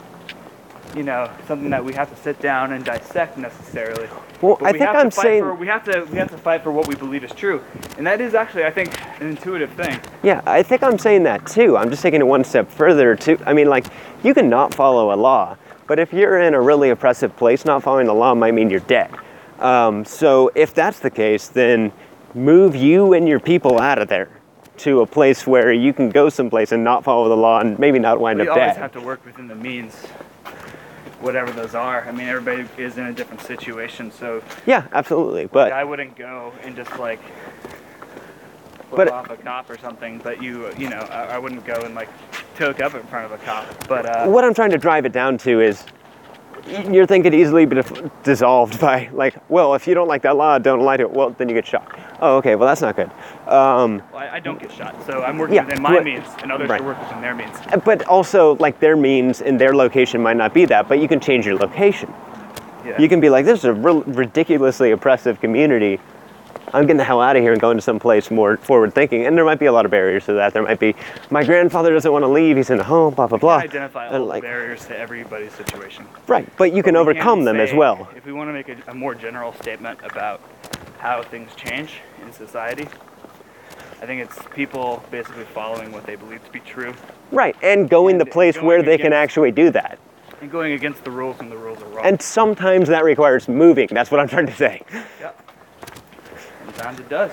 B: you know, something that we have to sit down and dissect necessarily.
A: Well,
B: But
A: I
B: we
A: think
B: have to
A: I'm
B: fight
A: saying,
B: for, we have to we have to fight for what we believe is true, and that is actually I think an intuitive thing.
A: yeah, I think I'm saying that too. I'm just taking it one step further. To, I mean, like, you can not follow a law, but if you're in a really oppressive place, not following the law might mean you're dead. Um, so if that's the case, then move you and your people out of there to a place where you can go someplace and not follow the law and maybe not wind
B: We
A: up dead.
B: We always have to work within the means, whatever those are. I mean, everybody is in a different situation, so
A: yeah, absolutely. But
B: I wouldn't go and just like flip
A: But-
B: off a cop or something. But you, you know, I, I wouldn't go and like toke up in front of a cop. But uh,
A: what I'm trying to drive it down to is your thing could easily be dissolved by like, well, if you don't like that law, don't lie to it. Well, then you get shot. Oh, okay. Well, that's not good. Um,
B: well, I, I don't get shot, so I'm working
A: Yeah,
B: within my
A: right.
B: means, and others
A: Right.
B: should work within their means.
A: but also, like their means and their location might not be that, but you can change your location.
B: Yeah.
A: You can be like, this is a ridiculously oppressive community. I'm getting the hell out of here and going to some place more forward thinking. And there might be a lot of barriers to that. There might be, my grandfather doesn't want to leave. He's in a home, blah, blah, blah.
B: identify
A: And
B: all
A: like,
B: barriers to everybody's situation.
A: right. But you can
B: But can't
A: overcome them as well.
B: If we want to make a, a more general statement about how things change in society, I think it's people basically following what they believe to be true
A: Right. And going the place
B: going
A: where they can actually do that.
B: and going against the rules when the rules are wrong.
A: And sometimes that requires moving. That's what I'm trying to say.
B: yeah. Sometimes it does.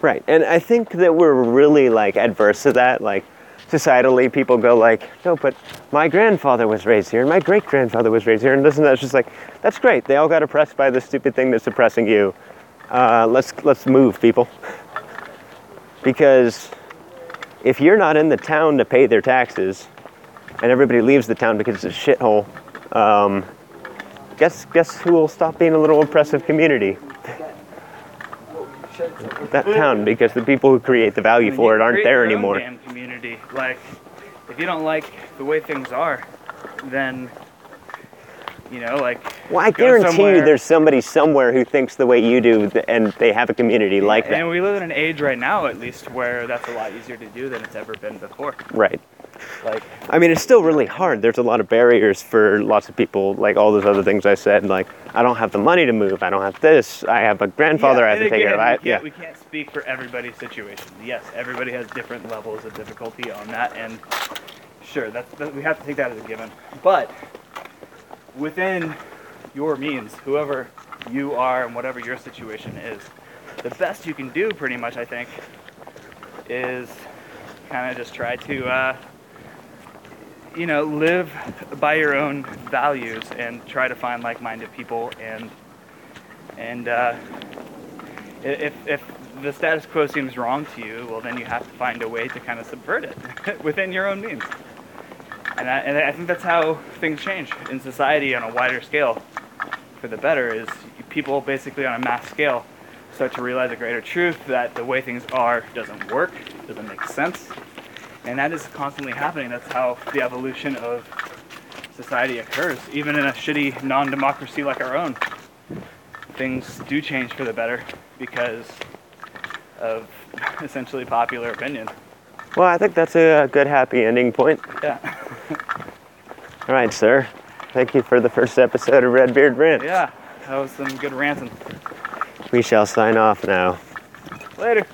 A: Right. And I think that we're really like adverse to that. Like societally, people go like, no, but my grandfather was raised here and my great grandfather was raised here and this and that. Just like, that's great. They all got oppressed by the stupid thing that's oppressing you. Uh, let's let's move, people. Because if you're not in the town to pay their taxes, and everybody leaves the town because it's a shithole, um, guess guess who will stop being a little oppressive community? That town, because the people who create the value
B: I mean,
A: for it aren't there anymore.
B: Damn community. Like, if you don't like the way things are, then you know, like.
A: Well, I guarantee you there's somebody somewhere who thinks the way you do and they have a community like that.
B: And we live in an age right now, at least, where that's a lot easier to do than it's ever been before.
A: Right.
B: Like,
A: I mean, it's still really hard. There's a lot of barriers for lots of people, like all those other things I said. Like, I don't have the money to move. I don't have this. I have a grandfather
B: yeah,
A: I have to take care of. I, yeah.
B: we can't speak for everybody's situation. Yes, everybody has different levels of difficulty on that, and sure, that's, that, we have to take that as a given. But within your means, whoever you are and whatever your situation is, the best you can do, pretty much, I think, is kind of just try to, uh, you know, live by your own values and try to find like-minded people and and uh, if if the status quo seems wrong to you, well, then you have to find a way to kind of subvert it within your own means. And I, and I think that's how things change in society on a wider scale for the better is people basically on a mass scale start to realize a greater truth that the way things are doesn't work, doesn't make sense. And that is constantly happening. That's how the evolution of society occurs, even in a shitty non democracy like our own. Things do change for the better because of essentially popular opinion.
A: Well, I think that's a good happy ending point.
B: Yeah.
A: All right, sir. Thank you for the first episode of Redbeard Rant.
B: Yeah. That was some good ranting.
A: We shall sign off now.
B: Later.